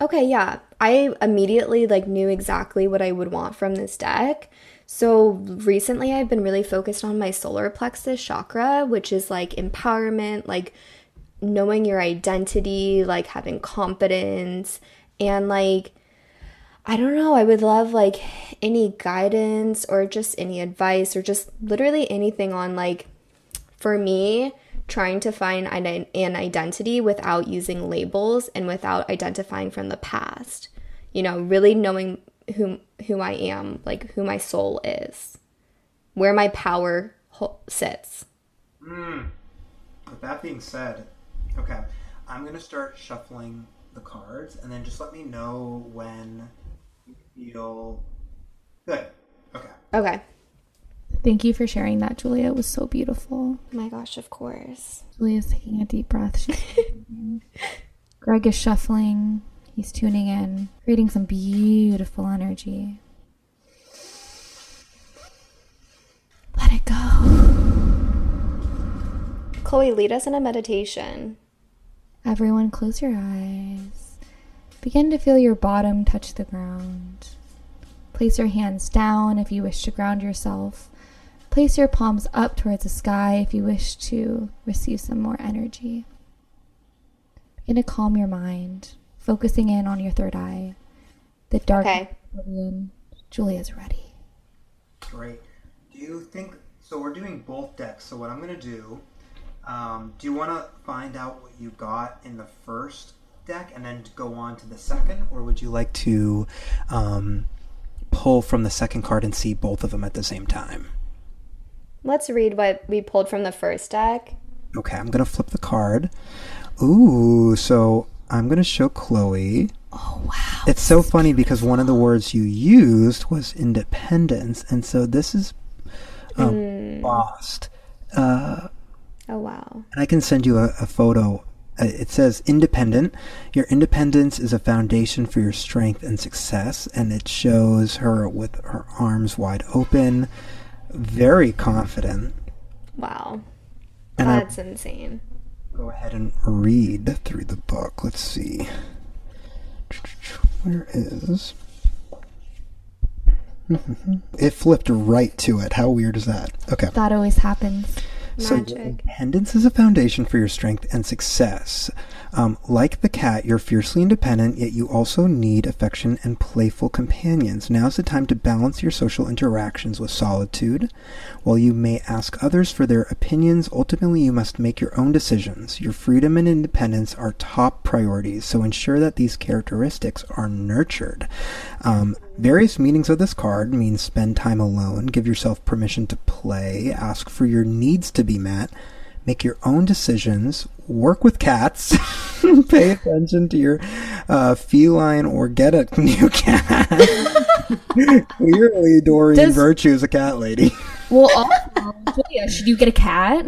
Okay, yeah. I immediately like knew exactly what I would want from this deck. So recently I've been really focused on my solar plexus chakra, which is like empowerment, like knowing your identity, like having confidence and like I don't know, I would love like any guidance or just any advice or just literally anything on like for me trying to find an, identity without using labels and without identifying from the past. You know really knowing who who i am like who my soul is where my power ho- sits. Hmm. With that being said, okay, I'm gonna start shuffling the cards, and then just let me know when feel good. Okay. okay Thank you for sharing that, Julia. It was so beautiful. my gosh of course Julia's taking a deep breath. Greg is shuffling. He's tuning in, creating some beautiful energy. Let it go. chloe lead us in a meditation Everyone, close your eyes. Begin to feel your bottom touch the ground. Place your hands down if you wish to ground yourself. Place your palms up towards the sky if you wish to receive some more energy. Begin to calm your mind, focusing in on your third eye. The dark Okay. pavilion. Julia's ready. Great. Do you think so? We're doing both decks. So what I'm gonna do? Um, do you want to find out what you got in the first deck and then go on to the second, or would you like to um, pull from the second card and see both of them at the same time? let's read what we pulled from the first deck Okay, I'm gonna flip the card. Ooh, so I'm gonna show Chloe. Oh, wow. It's so funny because one of the words you used was independence, and so this is um, lost. Uh, oh wow and I can send you a, a photo. Uh, It says independent. Your independence is a foundation for your strength and success, and it shows her with her arms wide open, very confident. wow And that's insane go ahead and read through the book. Let's see. Where is. It flipped right to it. How weird is that? Okay. That always happens. So your independence is a foundation for your strength and success. Um, like the cat, you're fiercely independent, yet you also need affection and playful companions. Now's the time to balance your social interactions with solitude. While you may ask others for their opinions, ultimately you must make your own decisions. Your freedom and independence are top priorities, so ensure that these characteristics are nurtured. Um, various meanings of this card mean spend time alone, give yourself permission to play, ask for your needs to be met, make your own decisions, work with cats, pay attention to your uh, feline or get a new cat. Clearly, Doreen Does- Virtue is a cat lady. Well, also, Julia, should you get a cat?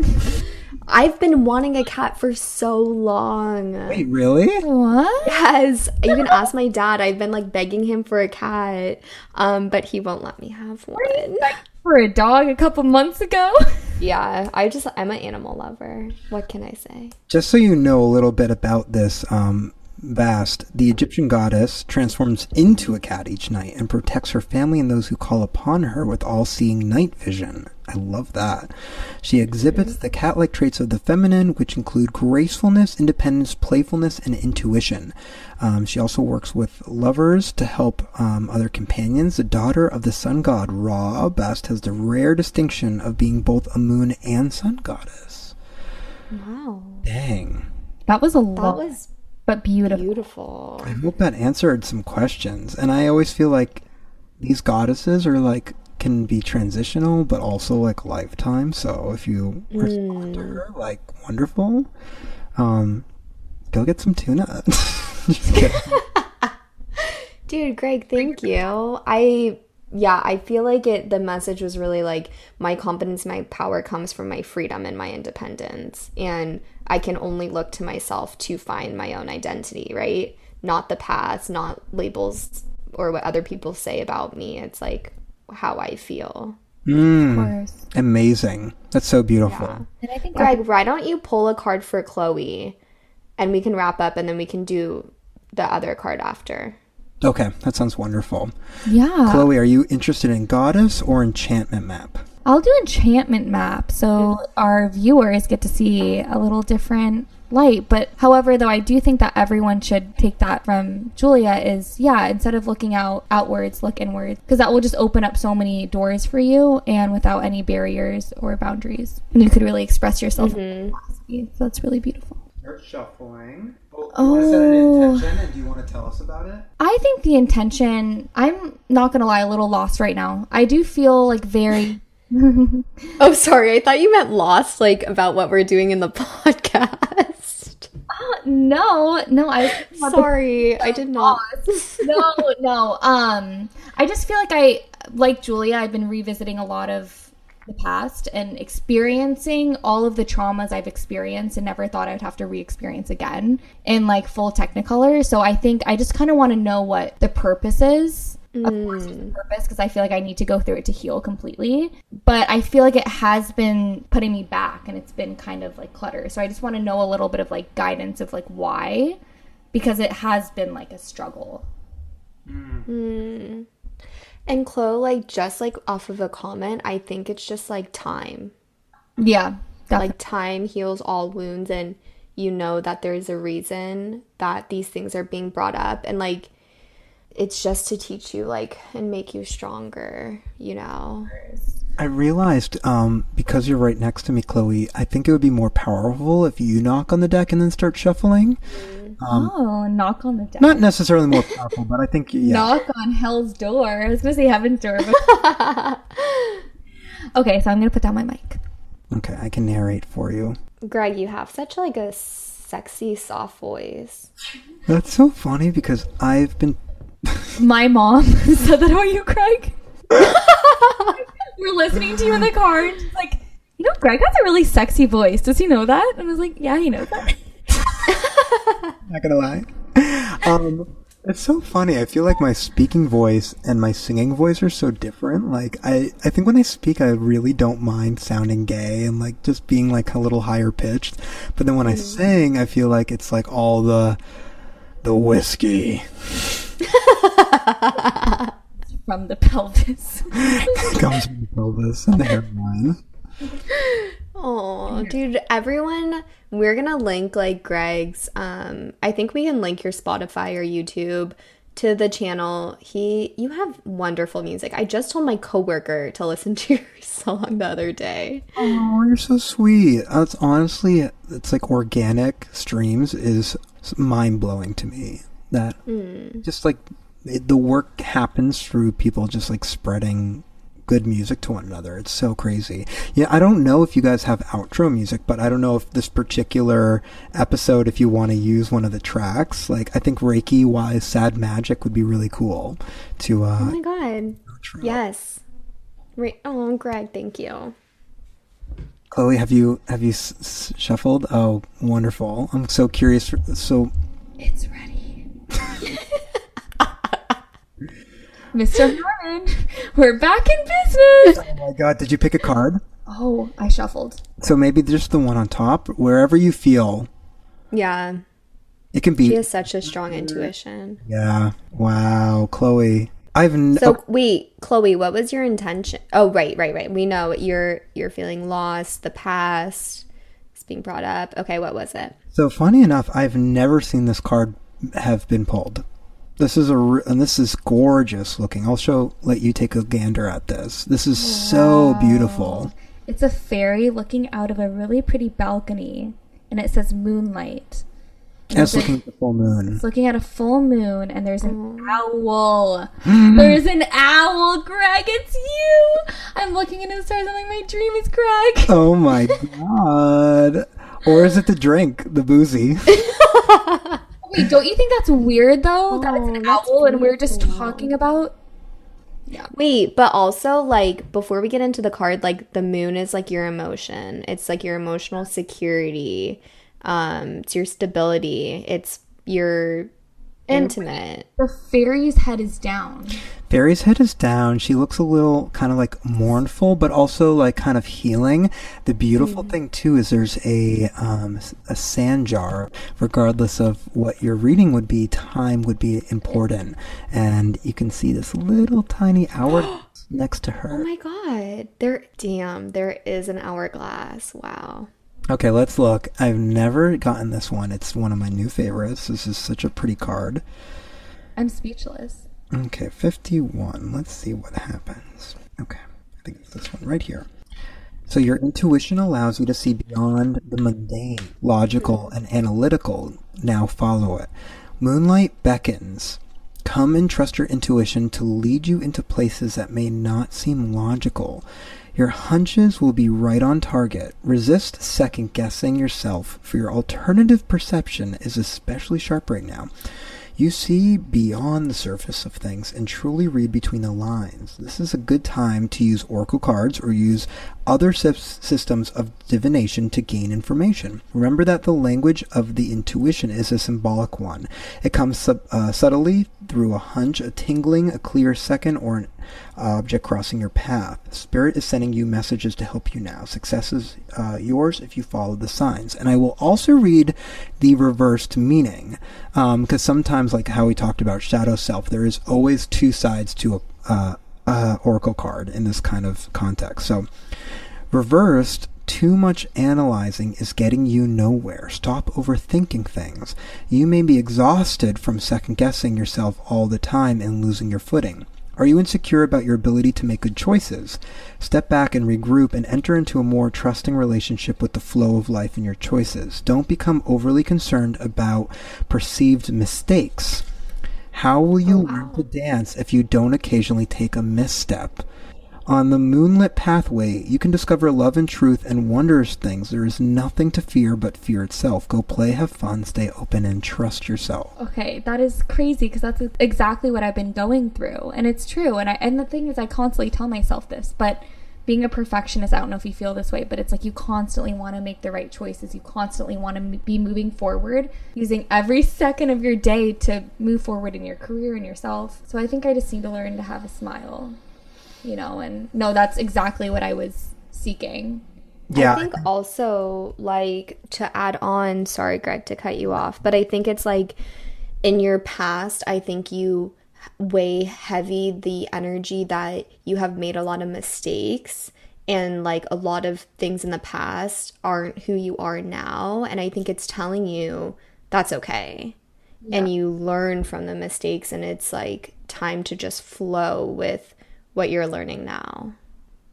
I've been wanting a cat for so long. Wait, really? What? Yes, I even asked my dad. I've been like begging him for a cat, um, but he won't let me have one. For a dog a couple months ago? Yeah, I just I'm an animal lover. What can I say? Just so you know a little bit about this, um, Bast, the Egyptian goddess transforms into a cat each night and protects her family and those who call upon her with all seeing night vision. I love that. She exhibits the cat like traits of the feminine, which include gracefulness, independence, playfulness, and intuition. Um, she also works with lovers to help um, other companions. The daughter of the sun god Ra, Bast has the rare distinction of being both a moon and sun goddess. Wow, Dang. That was a that lot, was but beautiful. beautiful. I hope that answered some questions. And I always feel like these goddesses are like can be transitional, but also like lifetime. So if you respond to her, like wonderful. Um, go get some tuna. Just kidding. Dude, Greg, thank you. I yeah, I feel like it the message was really like my confidence, my power comes from my freedom and my independence. And I can only look to myself to find my own identity, right? Not the past, not labels or what other people say about me. It's like how I feel. Mm, Of course. amazing. That's so beautiful. Yeah. And I think Greg, why don't you pull a card for Chloe and we can wrap up and then we can do the other card after. Okay, that sounds wonderful. yeah. Chloe, are you interested in goddess or Enchanted Map? I'll do Enchanted Map so our viewers get to see a little different light. But however, though, I do think that everyone should take that from Julia is yeah, instead of looking out outwards, look inwards because that will just open up so many doors for you and without any barriers or boundaries. And you could really express yourself. in mm-hmm. capacity. So that's really beautiful. Start shuffling. Oh, you wanna set an Oh. intention and do you want to tell us about it? I think the intention, I'm not going to lie, a little lost right now. I do feel like very. Oh, sorry. I thought you meant lost, like about what we're doing in the podcast. no, no, I. Sorry, I did not. no, no. Um, I just feel like I, like Julia, I've been revisiting a lot of the past and experiencing all of the traumas I've experienced and never thought I'd have to re-experience again in like full Technicolor. So I think I just kind of want to know what the purpose is. Of course, mm. there's a purpose because I feel like I need to go through it to heal completely. But I feel like it has been putting me back and it's been kind of like clutter. So I just want to know a little bit of like guidance of like why because it has been like a struggle. Mm. Mm. And Chloe, like just like off of a comment, I think it's just like time. Yeah, definitely. Like time heals all wounds, and you know that there's a reason that these things are being brought up, and like it's just to teach you like and make you stronger. You know. I realized um, because you're right next to me, Chloe. I think it would be more powerful if you knock on the deck and then start shuffling. oh, knock on the deck. Not necessarily more powerful, but I think yeah. Knock on hell's door. I was gonna say heaven's door. But... okay, so I'm gonna put down my mic. Okay, I can narrate for you. Greg, you have such like a sexy, soft voice. That's so funny because I've been. My mom said that about you, Greg. We're listening to you in the car, and she's like, "You know, Greg has a really sexy voice. Does he know that?" And I was like, "Yeah, he knows that." Not gonna lie. Um, it's so funny. I feel like my speaking voice and my singing voice are so different. Like I, I think when I speak, I really don't mind sounding gay and like just being like a little higher pitched. But then when I sing, I feel like it's like all the, the whiskey From the pelvis. comes from the pelvis and the hairline. Oh, dude, everyone, we're gonna link like Greg's. Um, I think we can link your Spotify or YouTube to the channel. He, you have wonderful music. I just told my coworker to listen to your song the other day. Oh, you're so sweet. That's honestly, it's like organic streams is mind blowing to me. That just like it, the work happens through people just like spreading good music to one another. It's so crazy. Yeah, I don't know if you guys have outro music, but I don't know if this particular episode, if you want to use one of the tracks, like I think Reiki wise Sad Magic would be really cool to Oh uh my god. outro. Yes. Right. Oh, Greg, thank you. Chloe, have you have you s- s- shuffled? Oh, wonderful! I'm so curious. For, so It's ready. Mr. Harmon, we're back in business. Oh my god, did you pick a card? Oh, I shuffled. So maybe just the one on top, wherever you feel. Yeah. It can be. She has such a strong intuition. Yeah. Wow, Chloe. I've n- So oh, wait, Chloe, what was your intention? Oh, right, right, right. We know you're you're feeling lost. The past is being brought up. Okay, what was it? so funny enough, I've never seen this card have been pulled. This is a and this is gorgeous looking. I'll show. Let you take a gander at this. This is so beautiful. It's a fairy looking out of a really pretty balcony, and it says moonlight. And it's looking at the full moon. It's looking at a full moon, and there's an oh. owl. there's an owl, Greg. It's you. I'm looking into the stars. I'm like, my dream is Greg. Oh my god. Or is it the drink, the boozy? Wait, don't you think that's weird though? that it's an Oh, owl, and we're just talking about. yeah. Wait, but also like before we get into the card, like the moon is like your emotion. It's like your emotional security. Um, it's your stability. It's your intimate. The fairy's head is down. Fairy's head is down. She looks a little kind of like mournful, but also like kind of healing. The beautiful thing too is there's a um, a sand jar. Regardless of what your reading would be, time would be important, and you can see this little tiny hour next to her. Oh my god. There damn, there is an hourglass. Wow. Okay, let's look. I've never gotten this one. It's one of my new favorites. This is such a pretty card. I'm speechless. Okay, 51. Let's see what happens. Okay, I think it's this one right here. So, your intuition allows you to see beyond the mundane, logical, and analytical. Now, follow it. Moonlight beckons. Come and trust your intuition to lead you into places that may not seem logical. Your hunches will be right on target. Resist second guessing yourself, for your alternative perception is especially sharp right now. You see beyond the surface of things and truly read between the lines. This is a good time to use oracle cards or use other systems of divination to gain information. Remember that the language of the intuition is a symbolic one. It comes sub- uh, subtly through a hunch, a tingling, a clear second, or an object crossing your path. Spirit is sending you messages to help you now. Success is uh, yours if you follow the signs. And I will also read the reversed meaning, because sometimes, like how we talked about shadow self, there is always two sides to a uh, oracle card in this kind of context. So, reversed. Too much analyzing is getting you nowhere. Stop overthinking things. You may be exhausted from second guessing yourself all the time and losing your footing. Are you insecure about your ability to make good choices? Step back and regroup and enter into a more trusting relationship with the flow of life and your choices. Don't become overly concerned about perceived mistakes. How will you oh, learn to dance if you don't occasionally take a misstep? On the moonlit pathway, you can discover love and truth and wondrous things. There is nothing to fear but fear itself. Go play, have fun, stay open, and trust yourself. Okay, that is crazy because that's exactly what I've been going through, and it's true. And I and the thing is, I constantly tell myself this, but being a perfectionist, I don't know if you feel this way, but it's like you constantly want to make the right choices. You constantly want to m- be moving forward, using every second of your day to move forward in your career and yourself. So I think I just need to learn to have a smile, you know. And no, that's exactly what I was seeking. Yeah, I think also like to add on, sorry Greg to cut you off, but I think it's like in your past, I think you weigh heavy the energy that you have made a lot of mistakes and like a lot of things in the past aren't who you are now and i think it's telling you that's okay and you learn from the mistakes and it's like time to just flow with what you're learning now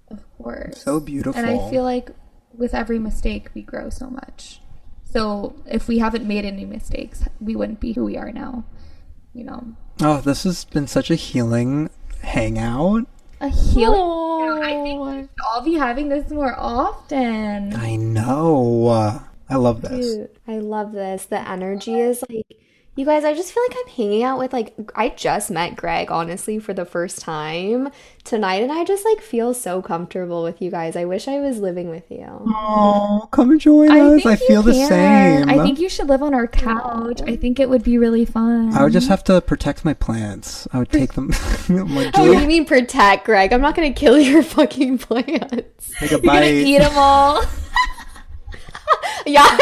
Of course. So beautiful. And I feel like with every mistake, we grow so much. So if we haven't made any mistakes, we wouldn't be who we are now. You know, Oh, this has been such a healing hangout. a healing. I think we should all be having this more often. I know. Uh, I love this. Dude, I love this. The energy is like, you guys, I just feel like I'm hanging out with like, I just met Greg, honestly, for the first time tonight, and I just like feel so comfortable with you guys. I wish I was living with you. Oh, come and join us. I you feel the same. I think you should live on our couch. I think it would be really fun. I would just have to protect my plants. I would take them. I'm like, What do you mean protect, Greg? I'm not gonna kill your fucking plants. take a You're gonna eat them all. Yeah.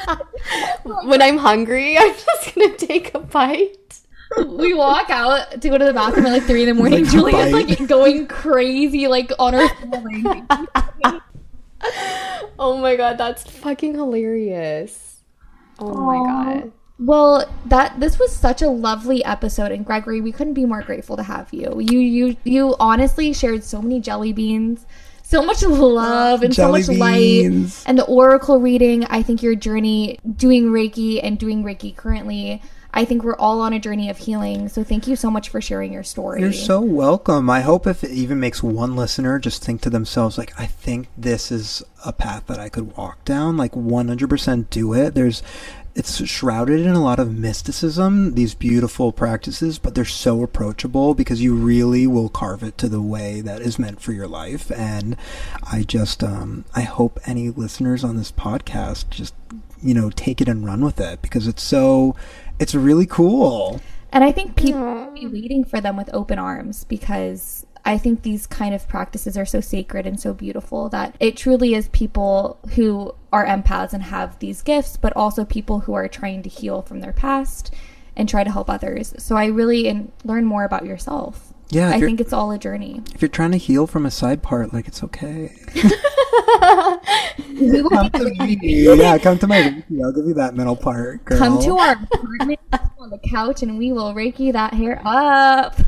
when I'm hungry, I'm just gonna take a bite. we walk out to go to the bathroom at like three in the morning. Like, Julia's bite. like going crazy, like on her phone. Oh my god, that's fucking hilarious. Oh my god. Well, that this was such a lovely episode, and Gregory, we couldn't be more grateful to have you. You you you honestly shared so many jelly beans, so much love, and Jelly so much beans. light. And the oracle reading, I think your journey doing Reiki and doing Reiki currently, I think we're all on a journey of healing. So thank you so much for sharing your story. You're so welcome. I hope if it even makes one listener just think to themselves, like, I think this is a path that I could walk down. Like, 100% do it. There's, it's shrouded in a lot of mysticism, these beautiful practices, but they're so approachable because you really will carve it to the way that is meant for your life. And I just, um, I hope any listeners on this podcast just, you know, take it and run with it because it's so, it's really cool. And I think people will be waiting for them with open arms because I think these kind of practices are so sacred and so beautiful that it truly is people who are empaths and have these gifts, but also people who are trying to heal from their past and try to help others. So I really and learn more about yourself. Yeah, I think it's all a journey. If you're trying to heal from a side part, like it's okay. We come to me. Yeah, come to my Reiki. I'll give you that middle part, girl. come to our apartment on the couch and we will reiki that hair up.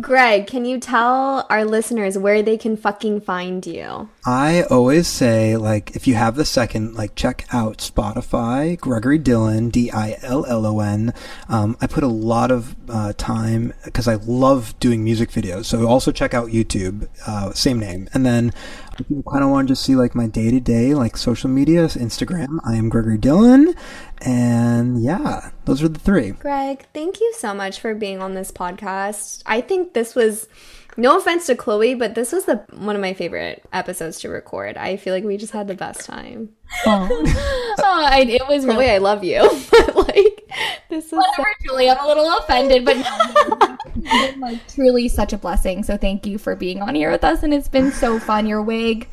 Greg, can you tell our listeners where they can fucking find you? I always say, like, if you have the second, like, check out Spotify, Gregory Dillon, D I L L O N. Um, I put a lot of uh, time because I love doing music videos. So also check out YouTube, uh, same name. And then if you kind of want to just see, like, my day to day, like, social media, Instagram, I am Gregory Dillon. And yeah, those are the three. Greg, thank you so much for being on this podcast. I think this was no offense to Chloe, but this was the one of my favorite episodes to record. I feel like we just had the best time. Oh, I, it was really I love you, but like this was so- Whatever, Julie. I'm a little offended, but no, it's been like truly such a blessing. So thank you for being on here with us, and it's been so fun. Your wig,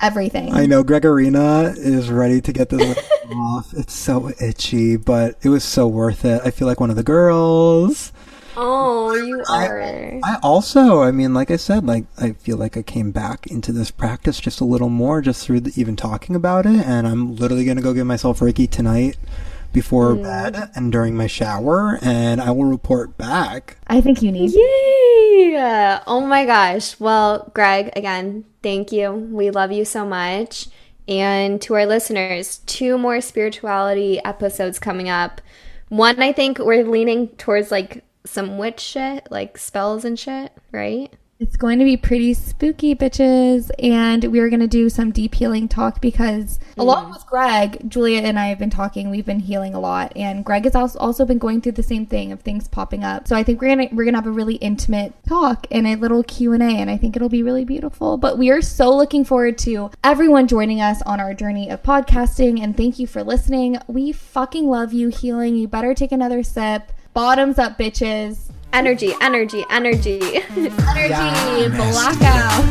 everything. I know Gregorina is ready to get this off. It's so itchy, but it was so worth it. I feel like one of the girls. Oh, you are. I also, I mean, like I said, like I feel like I came back into this practice just a little more just through the, even talking about it, and I'm literally gonna go give myself Reiki tonight before bed and during my shower, and I will report back. I think you need. Yeah. Oh my gosh. Well, Greg, again, thank you. We love you so much. And to our listeners, two more spirituality episodes coming up. One, I think we're leaning towards like some witch shit, like spells and shit, right? It's going to be pretty spooky, bitches, and we're going to do some deep healing talk because, along mm. with Greg, Julia and I have been talking. We've been healing a lot, and Greg has also also been going through the same thing of things popping up. So I think we're gonna we're gonna have a really intimate talk and a little Q and A, and I think it'll be really beautiful. But we are so looking forward to everyone joining us on our journey of podcasting, and thank you for listening. We fucking love you, healing. You better take another sip. Bottoms up, bitches. Energy, energy, energy. Energy, blackout.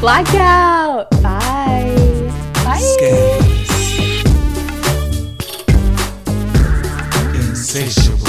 Blackout. Bye. Bye. Scales. Insatiable.